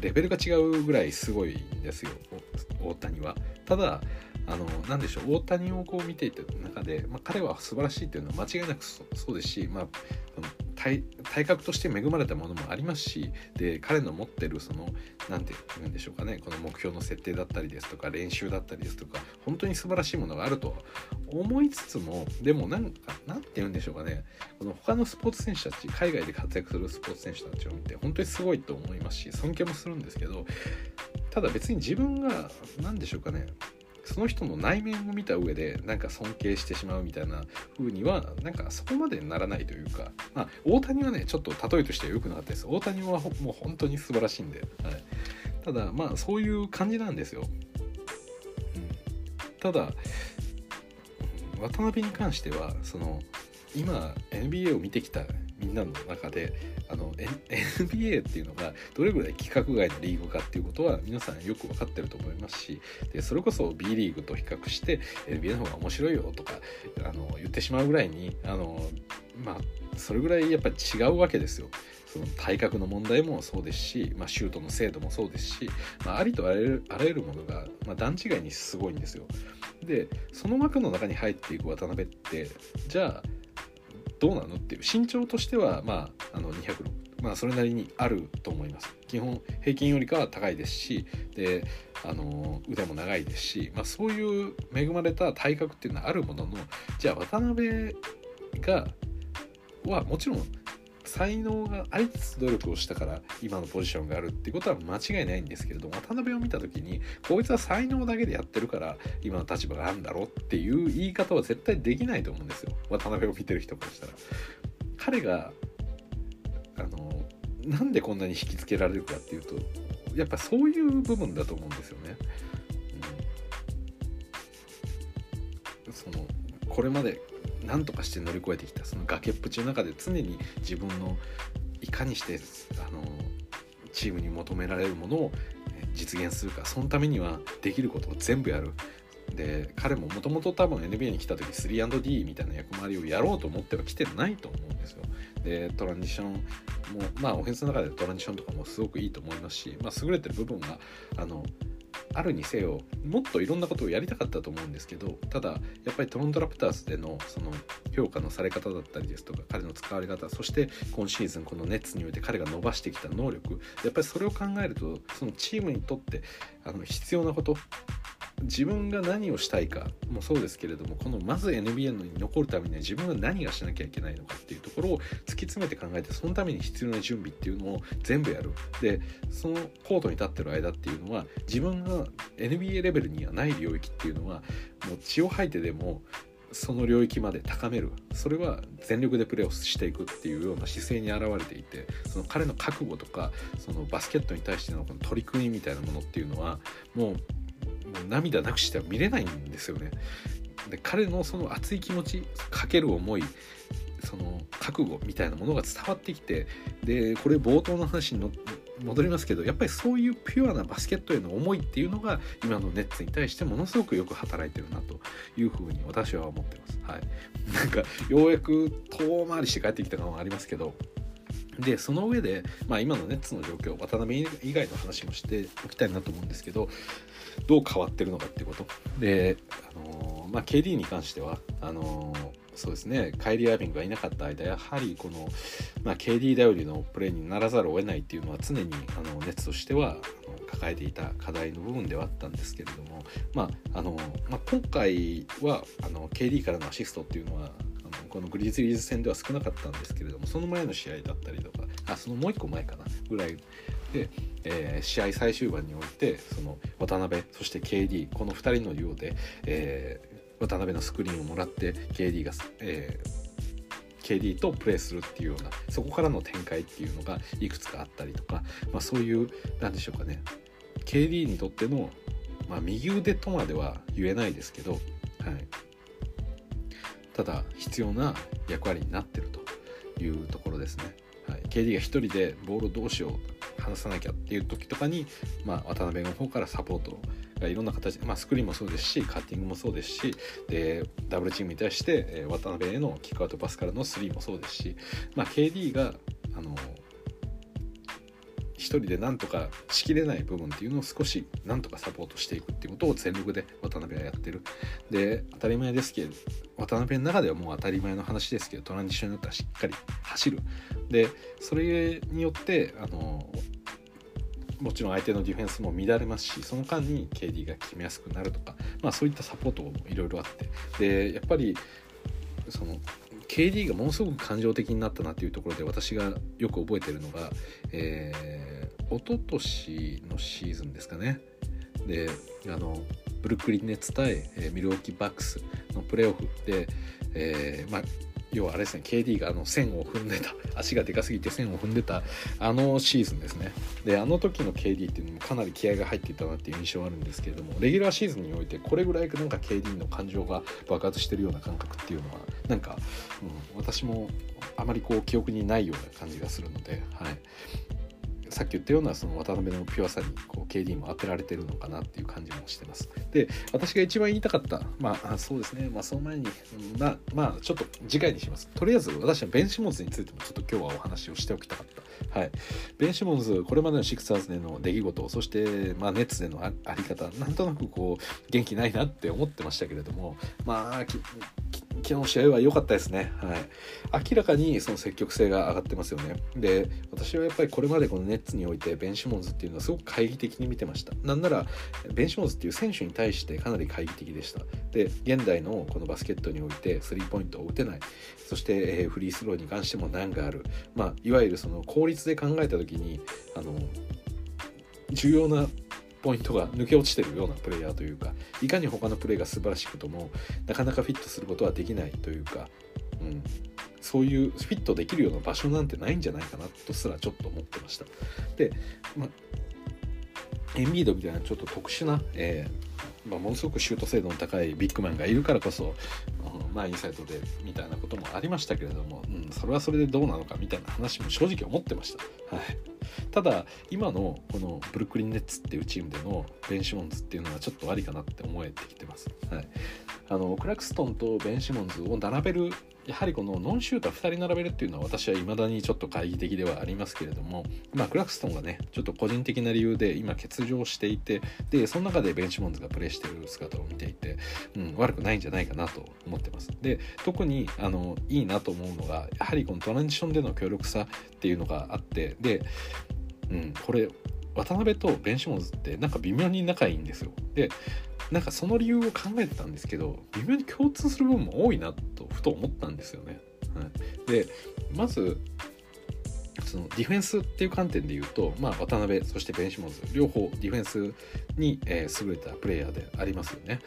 レベルが違うぐらいすごいんですよ大谷は。ただあの何でしょう大谷をこう見ていた中で、まあ、彼は素晴らしいというのは間違いなくそうですし、まあ、体体格として恵まれたものもありますしで彼の持ってるその何て言うんでしょうかねこの目標の設定だったりですとか練習だったりですとか本当に素晴らしいものがあると思いつつもでもなんか何て言うんでしょうかねこの他のスポーツ選手たち海外で活躍するスポーツ選手たちを見て本当にすごいと思いますし尊敬もするんですけどただ別に自分が何でしょうかねその人の内面を見た上でなんか尊敬してしまうみたいな風にはなんかそこまでならないというか、まあ、大谷はねちょっと例えとしては良くなかったです。大谷はもう本当に素晴らしいんで、はい、ただまあそういう感じなんですよ、うん、ただ渡辺に関してはその今 NBA を見てきたみんなの中であの NBA っていうのがどれぐらい規格外のリーグかっていうことは皆さんよく分かってると思いますしでそれこそ B リーグと比較して NBA の方が面白いよとかあの言ってしまうぐらいにあのまあそれぐらいやっぱり違うわけですよ。その体格の問題もそうですし、まあ、シュートの精度もそうですし、まあ、ありとあらゆるあらゆるものが、まあ、段違いにすごいんですよ。でその枠の中に入っていく渡辺ってじゃあどうなのっていう身長としてはまああの206まあそれなりにあると思います。基本平均よりかは高いですしであの腕も長いですし、まあ、そういう恵まれた体格っていうのはあるもののじゃあ渡辺がはもちろん才能がありつつ努力をしたから今のポジションがあるっていうことは間違いないんですけれども渡辺を見た時にこいつは才能だけでやってるから今の立場があるんだろうっていう言い方は絶対できないと思うんですよ渡辺を見てる人からしたら。彼があのなんでこんなに引きつけられるかっていうとやっぱそういう部分だと思うんですよね。うん、そのこれまで何とかして乗り越えてきたその崖っぷちの中で常に自分のいかにしてあのチームに求められるものを実現するかそのためにはできること。を全部やるで彼ももともと多分 NBA に来た時 3&D みたいな役回りをやろうと思っては来てないと思うんですよ。でトランジションもまあオフェンスの中でトランジションとかもすごくいいと思いますし、まあ、優れてる部分があのあるにせよもっといろんなことをやりたかったと思うんですけどただやっぱりトロントラプターズでのその評価のされ方だったりですとか彼の使われ方そして今シーズンこのネッツにおいて彼が伸ばしてきた能力やっぱりそれを考えるとそのチームにとってあの必要なこと自分が何をしたいかもそうですけれどもこのまず NBA に残るためには自分が何がしなきゃいけないのかっていうところを突き詰めて考えてそのために必要な準備っていうのを全部やる。でそのコートに立ってる間っていうのは自分が NBA レベルにはない領域っていうのはもう血を吐いてでもその領域まで高めるそれは全力でプレーをしていくっていうような姿勢に表れていてその彼の覚悟とかそのバスケットに対してのこの取り組みみたいなものっていうのはもうもう涙なくしては見れないんですよね。で彼のその熱い気持ちかける思いその覚悟みたいなものが伝わってきてでこれ冒頭の話に戻りますけどやっぱりそういうピュアなバスケットへの思いっていうのが今のネッツに対してものすごくよく働いてるなというふうに私は思ってます。はい、[LAUGHS] なんかようやく遠回りして帰ってきた感はありますけど。でその上で、まあ、今のネッツの状況渡辺以外の話もしておきたいなと思うんですけどどう変わってるのかってこと。で、あのまあ、KD に関してはあのそうですね。カイリー・アービングがいなかった間やはりこの、まあ、KD 頼りのプレーにならざるを得ないっていうのは常にあのネッツとしては抱えていた課題の部分ではあったんですけれども、まああのまあ、今回はあの KD からのアシストっていうのはこのグリズリーズ戦では少なかったんですけれどもその前の試合だったりとかあそのもう一個前かなぐらいで、えー、試合最終盤においてその渡辺そして KD この2人のようで、えー、渡辺のスクリーンをもらって KD が、えー、KD とプレーするっていうようなそこからの展開っていうのがいくつかあったりとか、まあ、そういう何でしょうかね。KD にとっての、まあ、右腕とまでは言えないですけど、はい、ただ必要な役割になってるというところですね。はい、KD が1人でボールをどうしよう離さなきゃっていう時とかに、まあ、渡辺の方からサポートがいろんな形で、まあ、スクリーンもそうですしカッティングもそうですしでダブルチームに対して、え渡辺へのキックアウトパスからのスリーもそうですし、まあ、KD があの一人で何とかしきれない部分っていうのを少し何とかサポートしていくっていうことを全力で渡辺はやってる。で当たり前ですけど渡辺の中ではもう当たり前の話ですけどトランジションになったらしっかり走る。でそれによってあのもちろん相手のディフェンスも乱れますしその間に KD が決めやすくなるとか、まあ、そういったサポートもいろいろあって。でやっぱりその KD がものすごく感情的になったなっていうところで私がよく覚えてるのが、えー、一昨年のシーズンですかね。であのブルックリン・ネッツ対、えミルウォーキー・バックスのプレーオフで、えー、まあ要はあれですね KD があの線を踏んでた。[LAUGHS] 足がでかすぎて線を踏んでたあのシーズンですね。であの時の KD っていうのもかなり気合が入っていたなっていう印象はあるんですけれどもレギュラーシーズンにおいてこれぐらいなんか KD の感情が爆発してるような感覚っていうのはなんか、うん、私もあまりこう記憶にないような感じがするので、はい、さっき言ったようなその渡辺のピュアさにこう KD も当てられてるのかなっていう感じもしてます。で私が一番言いたかったまあそうですねまあその前にまあまあちょっと次回にします。とりあえず私はベンシモンズについてもちょっと今日はお話をしておきたかった。はい、ベンシモンズこれまでのシクサーズでの出来事そしてまあネッツでのあり方なんとなくこう元気ないなって思ってましたけれどもまあ日の試合は良かったですね。はい。明らかにその積極性が上がってますよね。で、私はやっぱりこれまでこのネッツにおいてベン・シモンズっていうのはすごく懐疑的に見てました。なんなら、ベン・シモンズっていう選手に対してかなり懐疑的でした。で、現代のこのバスケットにおいてスリーポイントを打てない。そして、えフリースローに関しても難がある。まあ、いわゆるその効率で考えた時に、あの、重要なポイントが抜け落ちてるようなプレイヤーというかいかに他のプレーが素晴らしくともなかなかフィットすることはできないというか、うん、そういうフィットできるような場所なんてないんじゃないかなとすらちょっと思ってました。で、まエンビードみたいなちょっと特殊な、えーまあ、ものすごくシュート精度の高いビッグマンがいるからこそ、うんまあ、インサイトでみたいなこともありましたけれども、うん、それはそれでどうなのかみたいな話も正直思ってました。はいただ今のこのブルックリン・ネッツっていうチームでのベン・シモンズっていうのはちょっとありかなって思えてきてます。はい、あのクラクストンとベン・シモンズを並べるやはりこのノンシューター2人並べるっていうのは私は未だにちょっと懐疑的ではありますけれども、まあ、クラクストンがねちょっと個人的な理由で今欠場していてでその中でベンチモンズがプレーしている姿を見ていて、うん、悪くないんじゃないかなと思ってますで特にあのいいなと思うのがやはりこのトランジションでの強力さっていうのがあってでうん、これ渡辺とベンシモンズってなんか微妙に仲いいんですよ。でなんかその理由を考えてたんですけど微妙に共通する部分も多いなとふと思ったんですよね、はい、でまずそのディフェンスっていう観点で言うと、まあ、渡辺そしてベンシモンズ両方ディフェンスに、え、優れたプレイヤーでありますよね。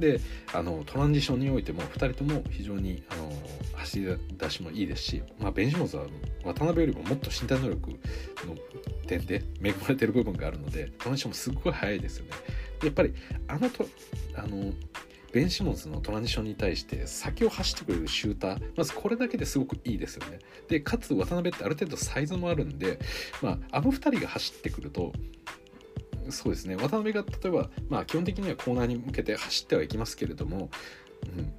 であのトランジションにおいても2人とも非常にあの走り出しもいいですし、まあ、ベンシモンズは渡辺よりももっと身体能力の点で恵まれてる部分があるのでトランジションもすっごい速いですよね。やっぱりあのとあのベン・シモンズのトランジションに対して先を走ってくれるシューターまずこれだけですごくいいですよね。でかつ渡辺ってある程度サイズもあるんで、まあ、あの2人が走ってくるとそうですね。渡辺が例えば、まあ、基本的にはコーナーに向けて走ってはいきますけれども、うん、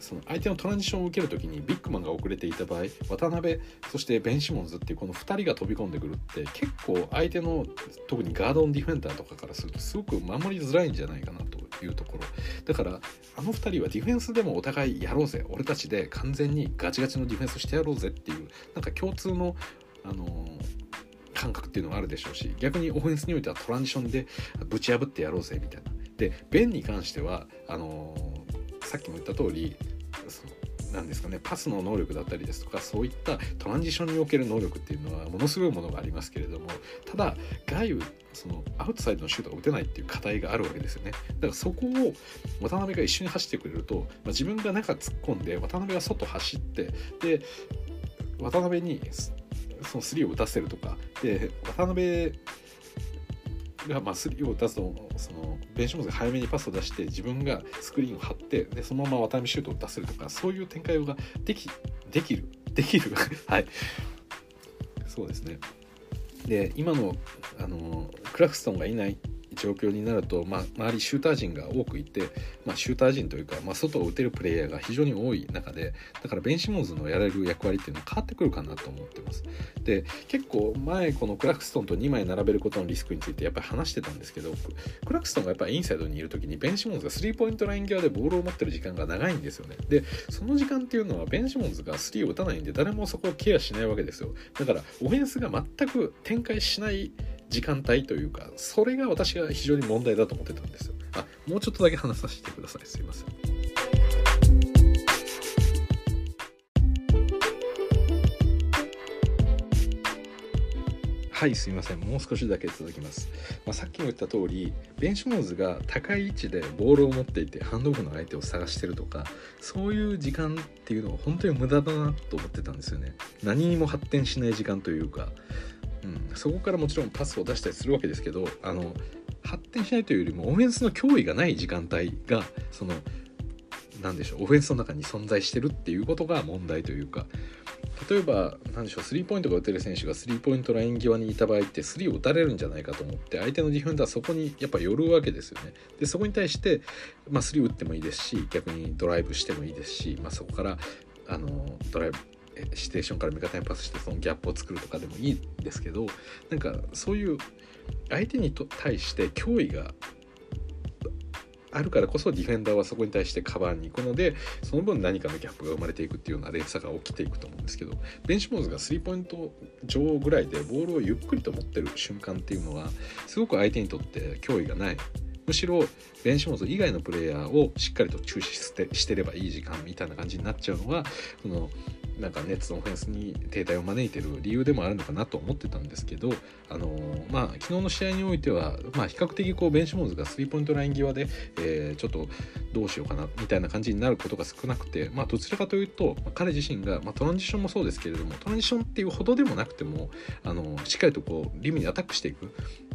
その相手のトランジションを受ける時にビッグマンが遅れていた場合渡辺そしてベン・シモンズっていうこの2人が飛び込んでくるって結構相手の特にガードンディフェンダーとかからするとすごく守りづらいんじゃないかなというところ。だからあの2人はディフェンスでもお互いやろうぜ。俺たちで完全にガチガチのディフェンスしてやろうぜっていうなんか共通のあのー感覚っていうのがあるでしょうし逆にオフェンスにおいてはトランジションでぶち破ってやろうぜみたいな。でベンに関してはあの、さっきも言った通りそのなんですかねパスの能力だったりですとかそういったトランジションにおける能力っていうのはものすごいものがありますけれどもただ外部そのアウトサイドのシュートが打てないっていう課題があるわけですよね。だからそこを渡辺が一緒に走ってくれると、まあ、自分が中突っ込んで渡辺が外走ってで渡辺にそのスリーを打たせるとかで渡辺がまあスリーを打つとそのベンシモンズが早めにパスを出して自分がスクリーンを張ってでそのまま渡辺シュートを出せるとかそういう展開ができできる。できる。[LAUGHS] はい。そうですね。で今のあのクラクストンがいない状況になると、まあ、周りシューター陣が多くいて、まあ、シューター陣というか、まあ、外を打てるプレイヤーが非常に多い中でだからベンシモンズのやれる役割っていうのは変わってくるかなと思ってます。で結構前このクラクストンと2枚並べることのリスクについてやっぱり話してたんですけどクラクストンがやっぱりインサイドにいる時にベンシモンズがスリーポイントライン際でボールを持ってる時間が長いんですよね。でその時間っていうのはベンシモンズがスリーを打たないんで誰もそこをケアしないわけですよ。だからオフェンスが全く展開しない時間帯というかそれが私が非常に問題だと思ってたんですよ。あもうちょっとだけ話させてください。すいません。はいすみません。もう少しだけ続きます、まあ、さっきも言った通りベンシモンズが高い位置でボールを持っていてハンドオフの相手を探してるとかそういう時間っていうのは本当に無駄だなと思ってたんですよね。何にも発展しない時間というか、うん、そこからもちろんパスを出したりするわけですけどあの発展しないというよりもオフェンスの脅威がない時間帯がその何でしょうオフェンスの中に存在してるっていうことが問題というか例えば何でしょうスリーポイントが打てる選手がスリーポイントライン際にいた場合ってスリーを打たれるんじゃないかと思って相手のディフェンダーはそこにやっぱ寄るわけですよね。でそこに対して、まあ、スリー打ってもいいですし逆にドライブしてもいいですし、まあ、そこからあのドライブシチュエーションから味方にパスしてそのギャップを作るとかでもいいんですけどなんかそういう相手に対して脅威があるからこそディフェンダーはそこに対してカバーに行くのでその分何かのギャップが生まれていくっていうような連鎖が起きていくと思うんですけどベンチモーズがスリーポイント上ぐらいでボールをゆっくりと持ってる瞬間っていうのはすごく相手にとって脅威がない。むしろベンシモンズ以外のプレイヤーをしっかりと注視してしてればいい時間みたいな感じになっちゃうのはそのなんかネッツのオフェンスに停滞を招いてる理由でもあるのかなと思ってたんですけど、あのー、まあ、昨日の試合においては、まあ、比較的こうベンシモンズがスリーポイントライン際で、えー、ちょっとどうしようかなみたいな感じになることが少なくて、まあ、どちらかというと、まあ、彼自身が、まあ、トランジションもそうですけれどもトランジションっていうほどでもなくても、あのー、しっかりとこうリムにアタックしていく、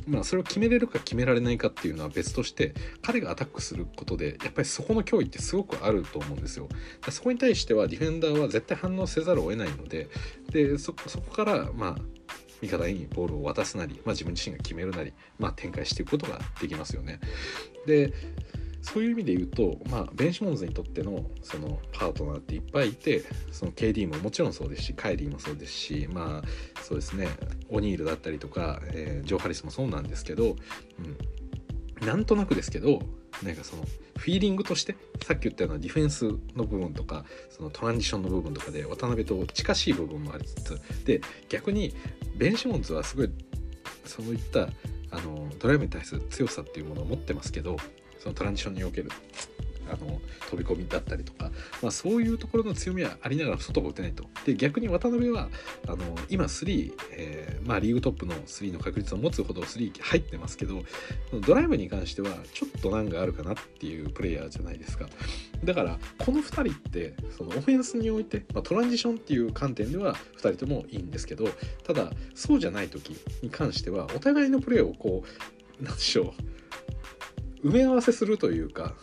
まあ、それを決めれるか決められないかっていうのは別として彼がアタックすることでやっぱりそこの脅威ってすごくあると思うんですよ。そこに対してはディフェンダーは絶対反応せざるを得ないのででそこからまあ味方にボールを渡すなり、まあ、自分自身が決めるなり、まあ、展開していくことができますよね。でそういう意味で言うと、まあ、ベンシモンズにとってのそのパートナーっていっぱいいてその KD ももちろんそうですしカイリーもそうですしまあそうですねオニールだったりとか、えー、ジョー・ハリスもそうなんですけど、うん、なんとなくですけどなんかそのフィーリングとしてさっき言ったようなディフェンスの部分とかそのトランジションの部分とかで渡辺と近しい部分もありつつで逆にベン・シモンズはすごいそういったあのドライブに対する強さっていうものを持ってますけどそのトランジションにおける。あの飛び込みだったりとか、まあ、そういうところの強みはありながら外が打てないと。で逆に渡辺はあの今3、えー、まあ、リーグトップの3の確率を持つほど3入ってますけどドライブに関してはちょっと難があるかなっていうプレイヤーじゃないですか。だからこの2人ってそのオフェンスにおいて、まあ、トランジションっていう観点では2人ともいいんですけどただそうじゃない時に関してはお互いのプレーをこう何でしょう埋め合わせするというか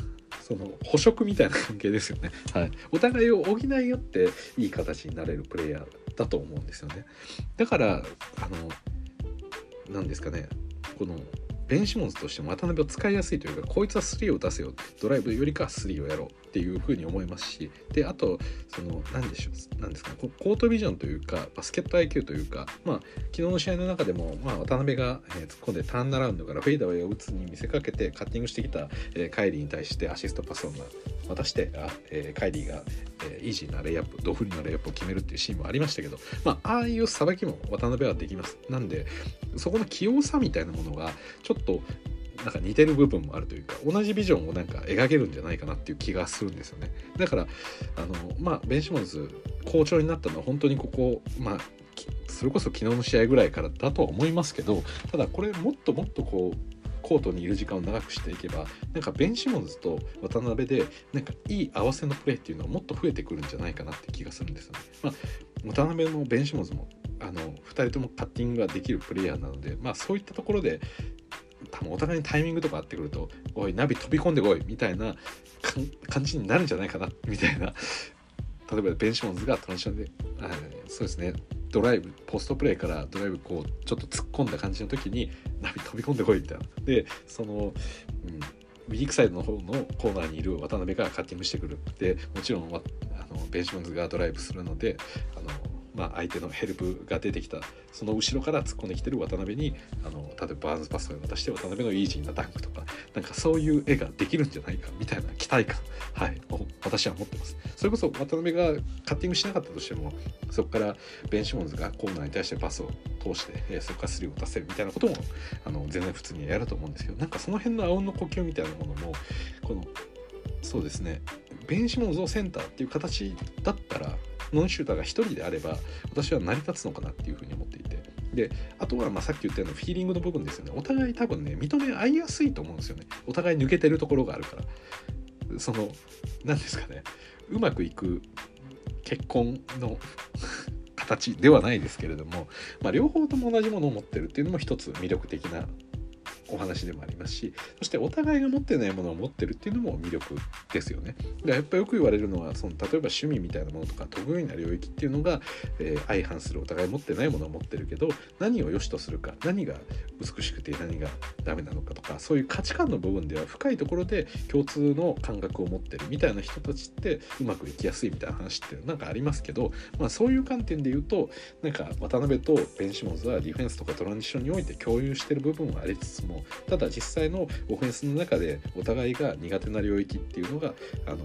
その捕食みたいな関係ですよね、はい、お互いを補い合っていい形になれるプレイヤーだと思うんですよね。だからあの何ですかね。このベンシモンズとしても渡辺を使いやすいというかこいつは3を出せよ。ドライブよりかは3をやろうっていうふうに思いますしであとその何でしょう何ですかコートビジョンというかバスケット IQ というかまあ昨日の試合の中でも、まあ、渡辺が、えー、突っ込んでターンアラウンドからフェイダーウェイを打つに見せかけてカッティングしてきた、えー、カイリーに対してアシストパスを渡してあ、えー、カイリーが、えー、イージーなレイアップドフリーなレイアップを決めるっていうシーンもありましたけど、まあ、ああいうさばきも渡辺はできます。なんでそこの器用さみたいなものがちょっとなんか似てる部分もあるというか同じビジョンをなんか描けるんじゃないかなっていう気がするんですよねだからあのまあベンシモンズ好調になったのは本当にここまあそれこそ昨日の試合ぐらいからだとは思いますけどただこれもっともっとこうコートにいる時間を長くしていけばなんかベン・シモンズと渡辺でなんかいい合わせのプレーっていうのはもっと増えてくるんじゃないかなって気がするんですよね。まあ、渡辺もベン・シモンズもあの2人ともパッティングができるプレイヤーなので、まあ、そういったところで多分お互いにタイミングとかあってくると「おいナビ飛び込んでこい」みたいな感じになるんじゃないかなみたいな。[LAUGHS] 例えばベンシモンズがトランジションで、そうですね。ドライブポストプレーからドライブこうちょっと突っ込んだ感じの時にナビ飛び込んでこいみたいな。でその、うん、ウィークサイドの方のコーナーにいる渡辺がカッティングしてくる。でもちろんあのベンシモンズがドライブするのであのまあ、相手のヘルプが出てきた。その後ろから突っ込んできてる渡辺にあの例えばバーンズパスを渡して渡辺のイージーなダンクとかなんかそういう絵ができるんじゃないかみたいな期待感、はい、私は持ってます。それこそ渡辺がカッティングしなかったとしてもそこからベン・シモンズがコーナーに対してパスを通して、えそこからスリーを出せるみたいなこともあの全然普通にやると思うんですけどなんかその辺のあうんの呼吸みたいなものもこのそうですね。ベン・シモンズをセンターっていう形だったらノンシューターが1人であれば私は成り立つのかなっていうふうに思っていて。であとはまあさっき言ったようなフィーリングの部分ですよね。お互い多分ね認め合いやすいと思うんですよね。お互い抜けてるところがあるから。その何ですかね。うまくいく結婚の [LAUGHS] 形ではないですけれども、まあ、両方とも同じものを持ってるっていうのも一つ魅力的なお話でもありますしそしてお互いが持ってないものを持ってるっていうのも魅力ですよね。でやっぱりよく言われるのはその例えば趣味みたいなものとか得意な領域っていうのが、えー、相反するお互い持ってないものを持ってるけど何を良しとするか何が美しくて何がダメなのかとかそういう価値観の部分では深いところで共通の感覚を持ってるみたいな人たちってうまくいきやすいみたいな話ってなんかありますけど、まあ、そういう観点で言うとなんか渡辺とベン・シモンズはディフェンスとかトランジションにおいて共有してる部分はありつつもただ実際のオフェンスの中でお互いが苦手な領域っていうのがあの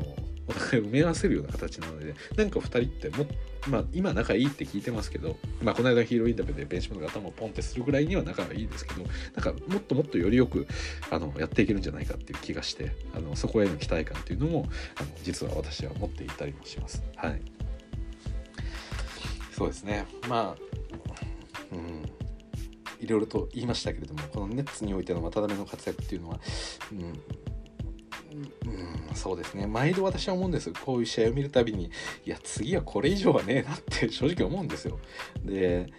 お互い埋め合わせるような形なのでなんか2人ってもまあ今仲いいって聞いてますけど、まあ、この間ヒーローインタビューでベンチマンが頭をポンってするぐらいには仲がいいですけどなんかもっともっとよりよくあのやっていけるんじゃないかっていう気がしてあのそこへの期待感っていうのもあの実は私は持っていたりもします。はい、そうですね。まあうん。いろいろと言いましたけれどもこのネッツにおいての渡辺の活躍っていうのは、うん、うん、そうですね。毎度私は思うんですよ。こういう試合を見るたびにいや次はこれ以上はねえなって [LAUGHS] 正直思うんですよ。で、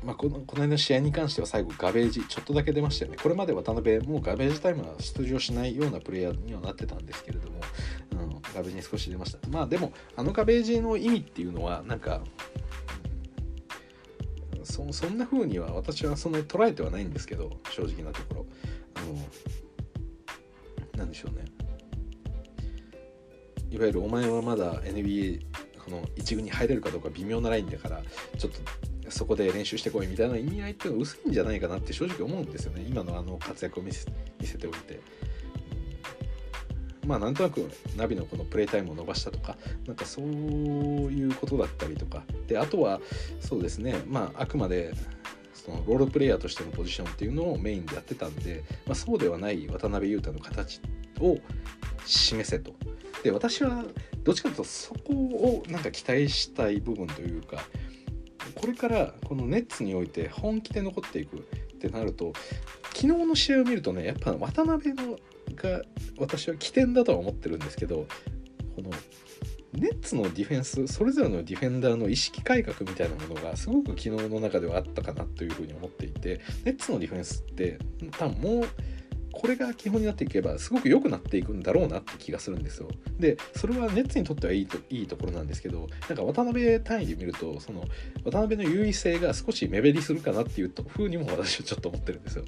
うんまあ、このこの間の試合に関しては最後ガベージちょっとだけ出ましたよね。これまで渡辺もうガベージタイムは出場しないようなプレイヤーにはなってたんですけれども、うん、ガベージに少し出ました。まあでもあのガベージの意味っていうのはなんかそそんな風には私はそんなに捉えてはないんですけど正直なところ。あの何でしょうね。いわゆるお前はまだ NBA この一軍に入れるかどうか微妙なラインだからちょっとそこで練習してこいみたいな意味合いっていうのは薄いんじゃないかなって正直思うんですよね。今のあの活躍を見せておいて。まあなんとなくナビのこのプレイタイムを伸ばしたとかなんかそういうことだったりとかであとはそうですねまああくまでそのロールプレイヤーとしてのポジションっていうのをメインでやってたんで、まあ、そうではない渡辺裕太の形を示せと。で私はどっちかというとそこをなんか期待したい部分というかこれからこのネッツにおいて本気で残っていくってなると昨日の試合を見るとねやっぱ渡辺のが私は起点だとは思ってるんですけどこのネッツのディフェンスそれぞれのディフェンダーの意識改革みたいなものがすごく昨日の中ではあったかなというふうに思っていてネッツのディフェンスって多分もうこれが基本になっていけばすごく良くなっていくんだろうなって気がするんですよ。でそれはネッツにとってはいいといいところなんですけどなんか渡辺単位で見るとその渡辺の優位性が少し目減りするかなっていうふうにも私はちょっと思ってるんですよ。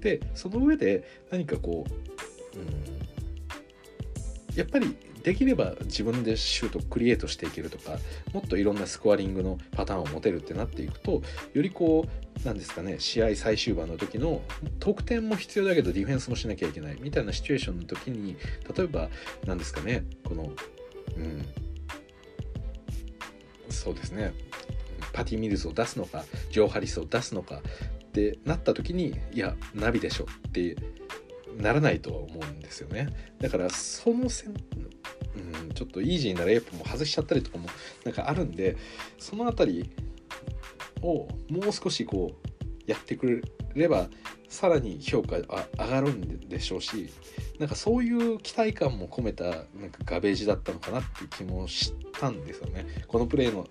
でその上で何かこううん。やっぱりできれば自分でシュートクリエイトしていけるとかもっといろんなスコアリングのパターンを持てるってなっていくとよりこうなんですかね試合最終盤の時の得点も必要だけどディフェンスもしなきゃいけないみたいなシチュエーションの時に例えば何ですかねこのうんそうですねパティ・ミルズを出すのかジョー・ハリスを出すのかってなった時にいやナビでしょってならないとは思うんですよね。だからそのせん、うん、ちょっとイージーなレイプも外しちゃったりとかもなんかあるんでその辺りをもう少しこうやってくれればさらに評価あ上がるんでしょうしなんかそういう期待感も込めたなんかガベージだったのかなっていう気もしたんですよね。このプレーの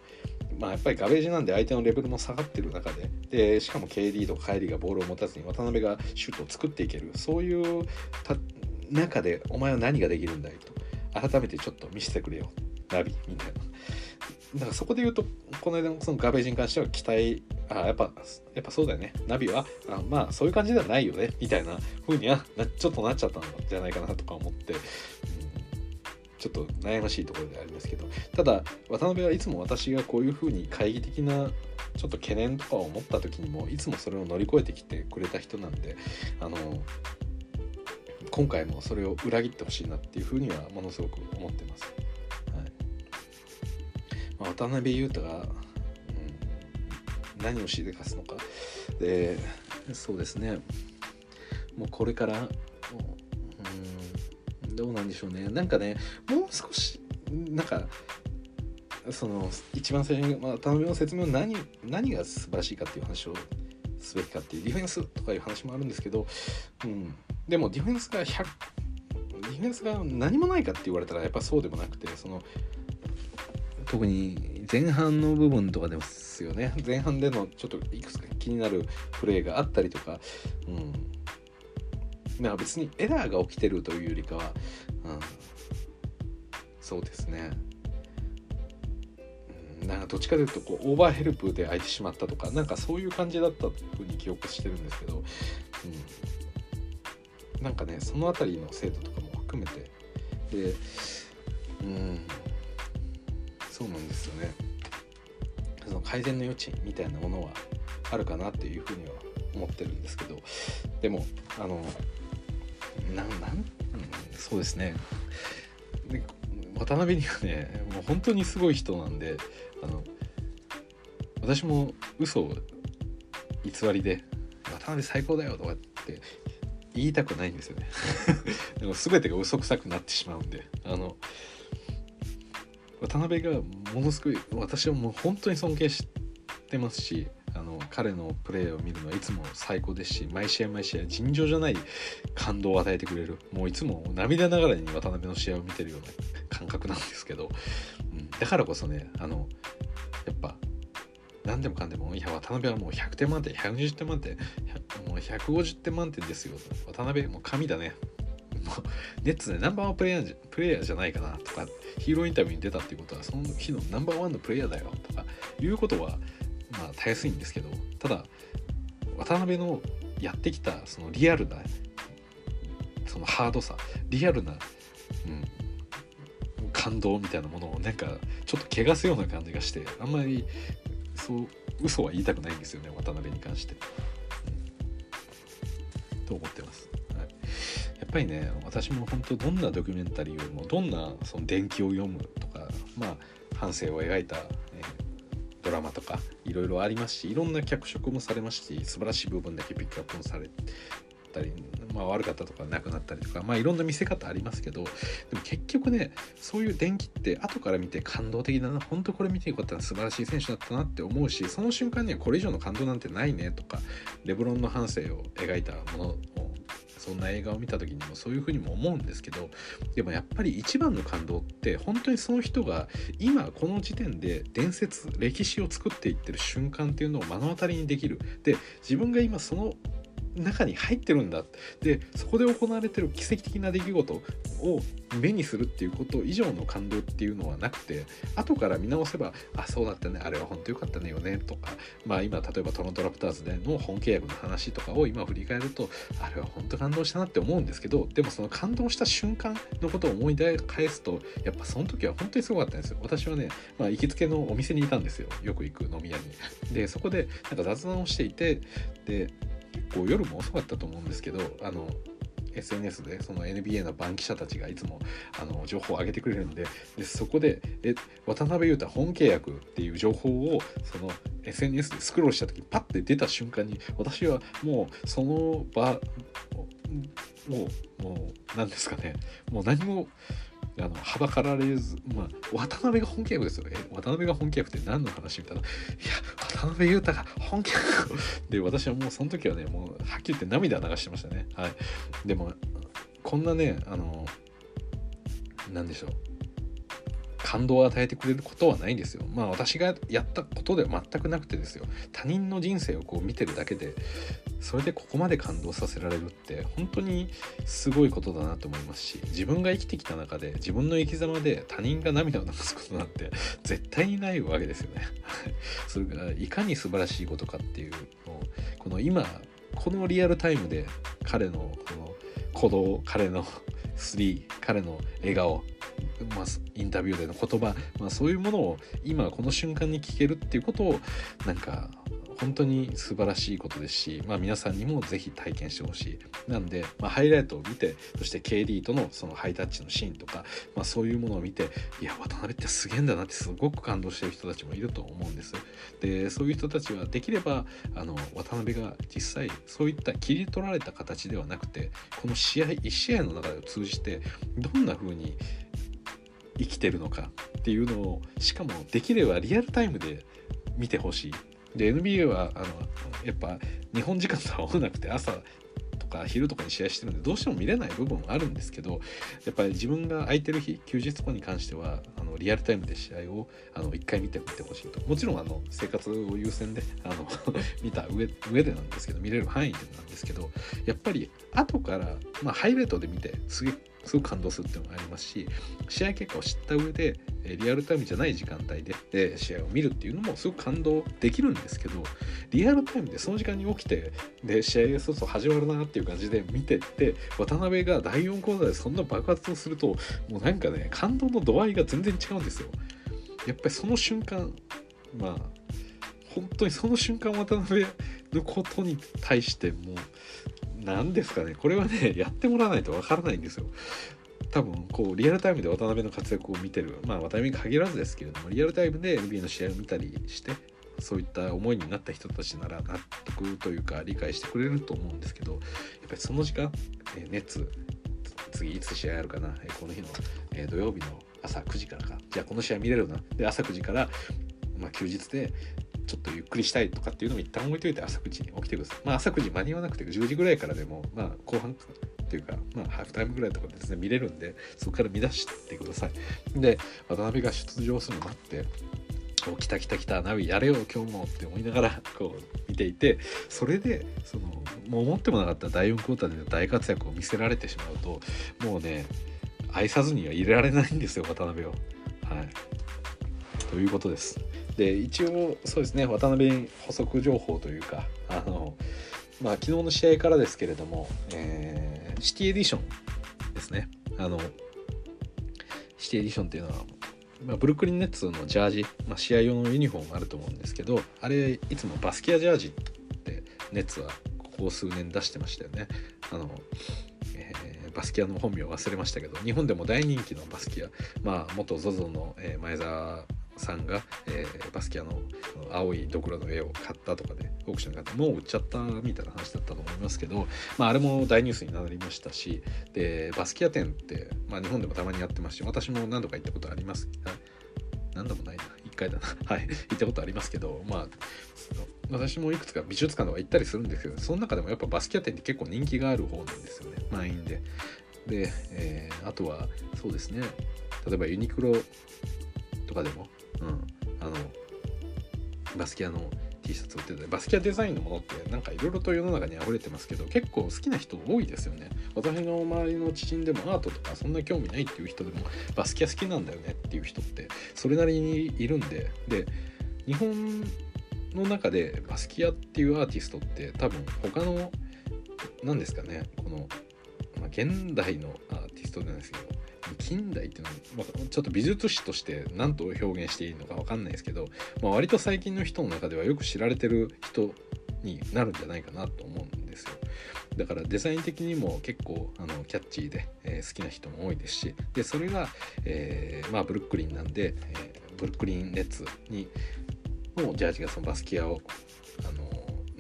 まあ、やっぱりガベージなんで相手のレベルも下がってる中ででしかも KD とか帰りがボールを持たずに渡辺がシュートを作っていけるそういう中でお前は何ができるんだいと。改めてちょっと見せてくれよナビみたいな。だからそこで言うとこの間のそのガベージに関しては期待あやっぱやっぱそうだよね。ナビはあまあそういう感じではないよねみたいな風にはなちょっとなっちゃったんじゃないかなとか思って、ちょっと悩ましいところでありますけどただ渡辺はいつも私がこういうふうに懐疑的なちょっと懸念とかを持った時にもいつもそれを乗り越えてきてくれた人なんであの今回もそれを裏切ってほしいなっていうふうにはものすごく思ってます。はい。まあ、渡辺裕太が、うん、何をしでかすのか。でそうですね。もうこれからどうなんでしょうね。なんかねもう少しなんかその一番最初に、まあ、渡辺の説明を何何が素晴らしいかっていう話をすべきかっていうディフェンスとかいう話もあるんですけど、うん、でもディフェンスが100ディフェンスが何もないかって言われたらやっぱそうでもなくてその特に前半の部分とかですよね。前半でのちょっといくつか気になるプレーがあったりとか、うん、まあ別にエラーが起きてるというよりかは、うん、そうですね。なんかどっちかというとこうオーバーヘルプで空いてしまったとかなんかそういう感じだったふうに記憶してるんですけど、うん、なんかねその辺りの精度とかも含めてでうんそうなんですよね。その改善の余地みたいなものはあるかなっていうふうには思ってるんですけどでもあのなんなん、うん、そうですね。で渡辺にはねもう本当にすごい人なんであの私も嘘を偽りで「渡辺最高だよ」とかって言いたくないんですよね。[LAUGHS] でも全てが嘘くさくなってしまうんであの渡辺がものすごい私はもう本当に尊敬してますしあの彼のプレーを見るのはいつも最高ですし毎試合毎試合尋常じゃない感動を与えてくれるもういつも涙ながらに渡辺の試合を見てるような感覚なんですけど、うん、だからこそねあのやっぱ何でもかんでもいや渡辺はもう100点満点120点満点もう150点満点ですよ。渡辺もう神だね。もうネッツでナンバーワンプレイヤープレイヤーじゃないかなとかヒーローインタビューに出たっていうことはその日のナンバーワンのプレイヤーだよとかいうことはまあたやすいんですけどただ渡辺のやってきたそのリアルなそのハードさリアルな、うん、感動みたいなものをなんかちょっと汚すような感じがしてあんまりそう嘘は言いたくないんですよね渡辺に関して、うん、と思ってます、はい、やっぱりね私も本当どんなドキュメンタリーよりもどんなその伝記を読むとかまあ反省を描いた、ドラマとかいろいろありますしいろんな脚色もされますし素晴らしい部分だけピックアップもされたり、まあ、悪かったとかなくなったりとか、まあ、いろんな見せ方ありますけどでも結局ねそういう電気って後から見て感動的だな本当これ見てよかったら素晴らしい選手だったなって思うしその瞬間にはこれ以上の感動なんてないねとかレブロンの半生を描いたものをそんな映画を見た時にもそういうふうにも思うんですけどでもやっぱり一番の感動って本当にその人が今この時点で伝説歴史を作っていってる瞬間っていうのを目の当たりにできる。で自分が今その中に入ってるんだ。でそこで行われてる奇跡的な出来事を目にするっていうこと以上の感動っていうのはなくて後から見直せばあそうだったね。あれは本当良かったねよね。とかまあ今例えばトロントラプターズでの本契約の話とかを今振り返るとあれは本当感動したなって思うんですけどでもその感動した瞬間のことを思い出返すとやっぱその時は本当にすごかったんですよ。私はね、まあ、行きつけのお店にいたんですよ。よく行く飲み屋に。でそこでなんか雑談をしていてで結構夜も遅かったと思うんですけどあの SNS でその NBA の番記者たちがいつもあの情報を上げてくれるんででそこでえ渡辺裕太本契約っていう情報をその SNS でスクロールした時にパッて出た瞬間に私はもうその場もうもう何ですかねもう何もあのはばかられず、まあ、渡辺が本契約ですよね。渡辺が本契約って何の話みたいな。いや、渡辺裕太が本契約で、私はもうその時はね、もうはっきり言って涙流してましたね。はい。でも、こんなね、あの、なんでしょう。感動を与えてくれることはないんですよ。まあ私がやったことでは全くなくてですよ。他人の人生をこう見てるだけで、それでここまで感動させられるって本当にすごいことだなと思いますし、自分が生きてきた中で自分の生き様で他人が涙を流すことなんて絶対にないわけですよね。[LAUGHS] それがいかに素晴らしいことかっていうのを、この今、このリアルタイムで彼のこの鼓動、彼のスリー、彼の笑顔、まあ、インタビューでの言葉、まあ、そういうものを今この瞬間に聞けるっていうことをなんか本当に素晴らしいことですし、まあ、皆さんにもぜひ体験してほしい。なんで、まあ、ハイライトを見てそして KD とのそのハイタッチのシーンとか、まあ、そういうものを見ていや渡辺ってすげえんだなってすごく感動してる人たちもいると思うんです。でそういう人たちはできればあの渡辺が実際そういった切り取られた形ではなくてこの試合1試合の中で通じてどんな風に生きてるのかっていうのをしかもできればリアルタイムで見てほしい。で NBA はあのやっぱ日本時間とは合わなくて朝とか昼とかに試合してるんでどうしても見れない部分もあるんですけどやっぱり自分が空いてる日休日とかに関してはあのリアルタイムで試合をあの1回見てみてほしいと。もちろんあの生活を優先であの [LAUGHS] 見た上上でなんですけど見れる範囲でなんですけどやっぱり後から、まあ、ハイレートで見てすげすごく感動するっていうのがありますし試合結果を知った上でリアルタイムじゃない時間帯で試合を見るっていうのもすごく感動できるんですけどリアルタイムでその時間に起きてで試合がそろそろ始まるなっていう感じで見てって渡辺が第4クォーターでそんな爆発をするともうなんかね感動の度合いが全然違うんですよ。やっぱりその瞬間まあ本当にその瞬間渡辺のことに対してもう何ですかねこれはね [LAUGHS] やってもらわないとわからないんですよ。多分こうリアルタイムで渡辺の活躍を見てるまあ渡辺に限らずですけれどもリアルタイムで NBA の試合を見たりしてそういった思いになった人たちなら納得というか理解してくれると思うんですけどやっぱりその時間、え熱次いつ試合あるかな、えこの日の、え土曜日の朝9時からかじゃあこの試合見れるなで朝9時から、まあ、休日でちょっとゆっくりしたいとかっていうのも一旦置いといて朝9時に起きてください。まあ朝9時間に合わなくて10時ぐらいからでも、まあ後半っていうか、まあハーフタイムぐらいとかでですね、見れるんで、そこから見出してください。で、渡辺が出場するの待って、お来た来た来たナビやれよ今日もって思いながらこう見ていてそれでそのもう思ってもなかった第4クォーターでの大活躍を見せられてしまうともうね愛さずには入れられないんですよ渡辺を。はいということです。で一応そうですね渡辺補足情報というかあの、まあ、昨日の試合からですけれども、えー、シティエディションですねあのシティエディションっていうのは、まあ、ブルックリンネッツのジャージ、まあ、試合用のユニフォームあると思うんですけどあれいつもバスキアジャージってネッツはここ数年出してましたよねあのバスキアの本名忘れましたけど日本でも大人気のバスキアまあ元 ZOZO の、前澤さんが、えー、バスキアの青いドクロの絵を買ったとかでオークションに買ってもう売っちゃったみたいな話だったと思いますけど、まあ、あれも大ニュースになりましたしでバスキア店って、まあ、日本でもたまにやってますし私も何度か行ったことあります。何度もないな。1回だな。はい。行ったことありますけどまあ私もいくつか美術館とか行ったりするんですけどその中でもやっぱバスキア店って結構人気がある方なんですよね。満員で。で、えー、あとはそうですね。例えばユニクロとかでもうん、あのバスキアの T シャツ売っててバスキアデザインのものってなんかいろいろと世の中に溢れてますけど結構好きな人多いですよね。私の周りの知人でもアートとかそんな興味ないっていう人でもバスキア好きなんだよねっていう人ってそれなりにいるんで。で日本の中でバスキアっていうアーティストって多分他の何ですかねこの、まあ、現代のアーティストなんですけど近代っていうのは、まあ、ちょっと美術史として何と表現していいのか分かんないですけど、まあ、割と最近の人の中ではよく知られてる人になるんじゃないかなと思うんですよ。だからデザイン的にも結構あのキャッチーで、えー、好きな人も多いですしでそれが、えー、まあ、ブルックリンなんで、えー、ブルックリンネッツにのジャージがそのバスキアをあ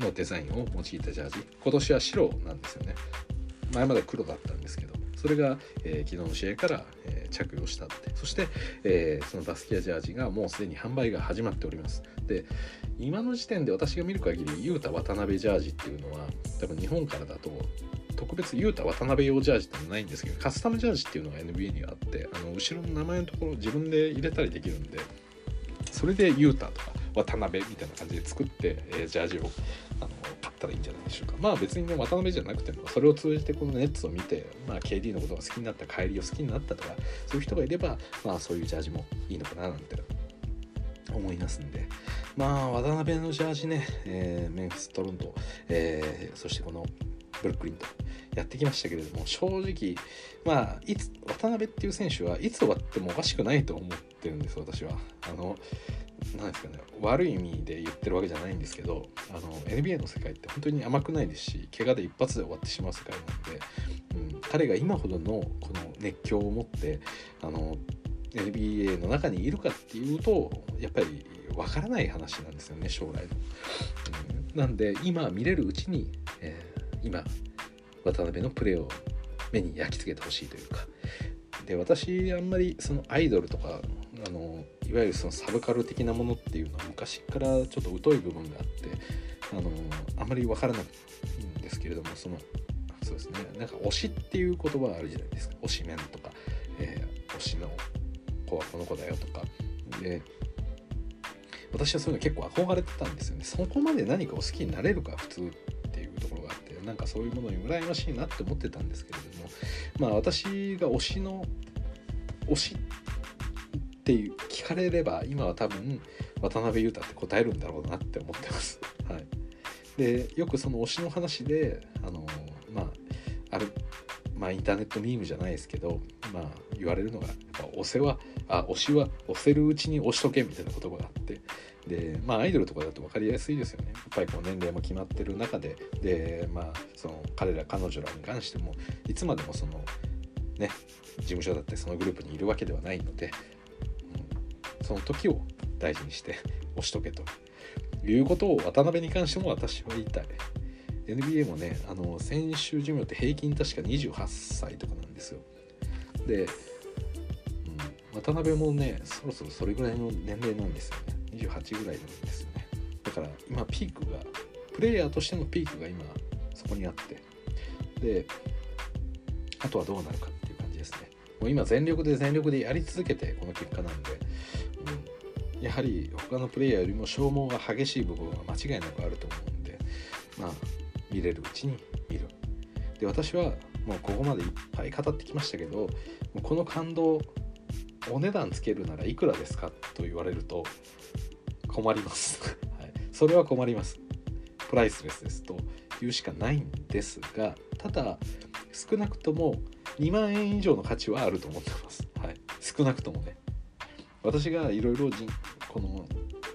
ののデザインを用いたジャージ。今年は白なんですよね。前まで黒だったんですけどそれが、えー、昨日の試合から、えー、着用したって。そして、えー、そのバスキアジャージがもうすでに販売が始まっております。で今の時点で私が見る限りユータ渡辺ジャージっていうのは多分日本からだと特別ユータ渡辺用ジャージってのはないんですけどカスタムジャージっていうのが NBA にはあってあの後ろの名前のところ自分で入れたりできるんでそれでユータとか渡辺みたいな感じで作って、えー、ジャージをあの買ったらいいんじゃないでしょうか。まあ別にね、渡辺じゃなくても、それを通じてこのネッツを見て、まあ KD のことが好きになった、帰りを好きになったとか、そういう人がいれば、まあそういうジャージもいいのかななんて思いますんで。まあ渡辺のジャージね、えー、メンフィス、トロント、えー、そしてこのブルックリンとやってきましたけれども正直まあいつ渡辺っていう選手はいつ終わってもおかしくないと思ってってるんです私はあのなですかね悪い意味で言ってるわけじゃないんですけどあの NBA の世界って本当に甘くないですし怪我で一発で終わってしまう世界なんで、うん、彼が今ほどのこの熱狂を持ってあの NBA の中にいるかっていうとやっぱりわからない話なんですよね将来の。うん、なんで今見れるうちに、えー、今渡辺のプレーを目に焼き付けてほしいというかで私あんまりそのアイドルとかあのいわゆるそのサブカル的なものっていうのは昔からちょっと疎い部分があってあのあまり分からないんですけれどもそのそうですねなんか推しっていう言葉あるじゃないですか。推しメンとか、えー、推しの子はこの子だよとか。で私はそういうの結構憧れてたんですよね。そこまで何かを好きになれるか普通っていうところがあってなんかそういうものに羨ましいなって思ってたんですけれどもまあ私が推しの推しっていう聞かれれば今は多分渡辺裕太って答えるんだろうなって思ってます。[LAUGHS] はい、でよくその推しの話であのまああるまあインターネットミームじゃないですけどまあ言われるのがやっぱ推せはあ推しは推せるうちに推しとけみたいな言葉があってでまあアイドルとかだと分かりやすいですよねやっぱりこう年齢も決まってる中ででまあその彼ら彼女らに関してもいつまでもそのね事務所だってそのグループにいるわけではないので、その時を大事にして [LAUGHS] 押しとけということを渡辺に関しても私は言いたい。NBA もねあの選手寿命って平均確か28歳とかなんですよ。で、うん、渡辺もねそろそろそれぐらいの年齢なんですよね。28ぐらいなんですよね。だから今ピークがプレイヤーとしてのピークが今そこにあって。であとはどうなるかっていう感じですね。もう今全力で全力でやり続けてこの結果なんで、やはり他のプレイヤーよりも消耗が激しい部分は間違いなくあると思うんでまあ見れるうちに見る。で私はもうここまでいっぱい語ってきましたけどもうこの感動お値段つけるならいくらですかと言われると困ります、[LAUGHS] はい、それは困ります。プライスレスですと言うしかないんですがただ少なくとも2万円以上の価値はあると思ってます、はい、少なくともね。私がいろいろこの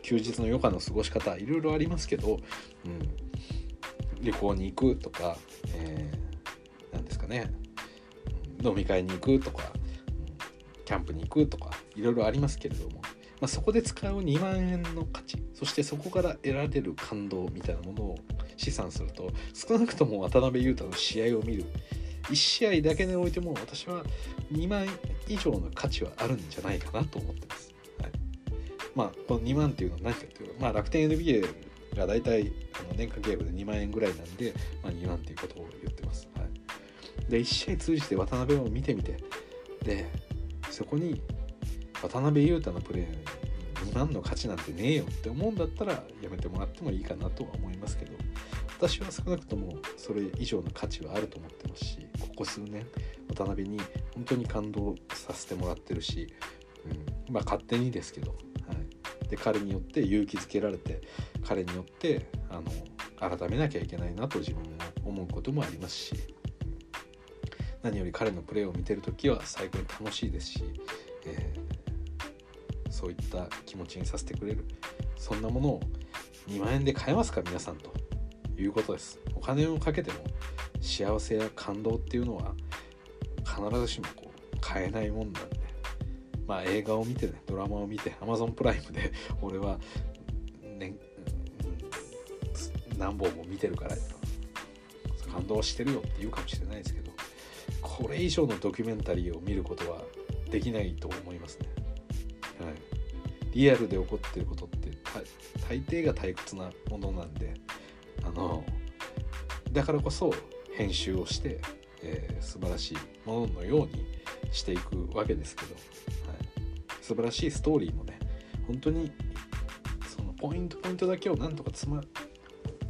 休日の余暇の過ごし方いろいろありますけど、うん、旅行に行くとか、えー、何ですかね。飲み会に行くとか、キャンプに行くとかいろいろありますけれどもまあ、そこで使う2万円の価値そしてそこから得られる感動みたいなものを試算すると少なくとも渡辺裕太の試合を見る1試合だけにおいても私は2万以上の価値はあるんじゃないかなと思ってます。はい、まあこの2万っていうのは何かっていうと、まあ、楽天 NBA が大体あの年間契約で2万円ぐらいなんで、まあ、2万っていうことを言ってます。はい、で1試合通じて渡辺を見てみてでそこに渡辺裕太のプレーに2万の価値なんてねえよって思うんだったらやめてもらってもいいかなとは思いますけど私は少なくともそれ以上の価値はあると思ってますしここ数年渡辺に本当に感動させてもらってるし、うん、まあ勝手にですけど、はい、で彼によって勇気づけられて彼によってあの改めなきゃいけないなと自分も思うこともありますし何より彼のプレーを見てる時は最高に楽しいですし、えーそういった気持ちにさせてくれるそんなものを2万円で買えますか皆さんと。いうことです。お金をかけても幸せや感動っていうのは必ずしもこう買えないもんなんで。まあ映画を見てねドラマを見て Amazon プライムで [LAUGHS] 俺はね、何本も見てるから感動してるよって言うかもしれないですけどこれ以上のドキュメンタリーを見ることはできないと思いますね。はい、リアルで起こってることって大抵が退屈なものなんであのだからこそ編集をして、えー、素晴らしいもののようにしていくわけですけど、はい、素晴らしいストーリーもね本当にそのポイントポイントだけをなんとかつま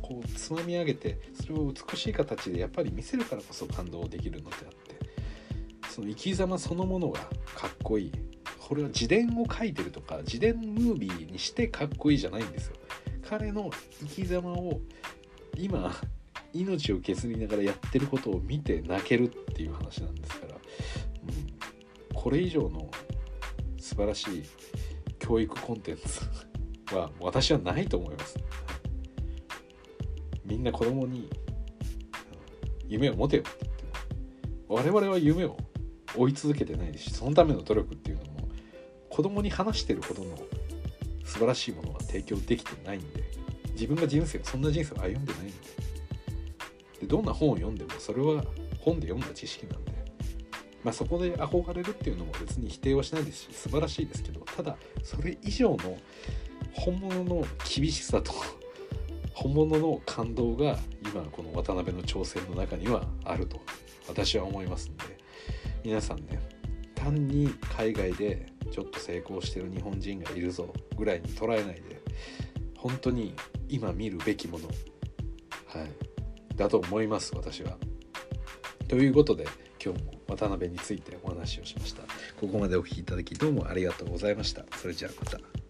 こうつまみ上げてそれを美しい形でやっぱり見せるからこそ感動できるのであってその生き様そのものがかっこいい。これは自伝を書いてるとか自伝ムービーにしてかっこいいじゃないんですよ。彼の生き様を今命を削りながらやってることを見て泣けるっていう話なんですから、うん、これ以上の素晴らしい教育コンテンツは私はないと思います。みんな子供に夢を持てよって言って我々は夢を追い続けてないしそのための努力っていうのも子供に話してるほどの素晴らしいものは提供できてないんで自分が人生そんな人生を歩んでないんででどんな本を読んでもそれは本で読んだ知識なんで。まあ、そこで憧れるっていうのも別に否定はしないです。し素晴らしいですけどただそれ以上の本物の厳しさと本物の感動が今この渡辺の挑戦の中にはあると私は思いますんで。皆さんね単に海外でちょっと成功してる日本人がいるぞぐらいに捉えないで本当に今見るべきもの、はい、だと思います私は。ということで今日も渡辺についてお話をしました。ここまでお聴きいただきどうもありがとうございました。それじゃあまた。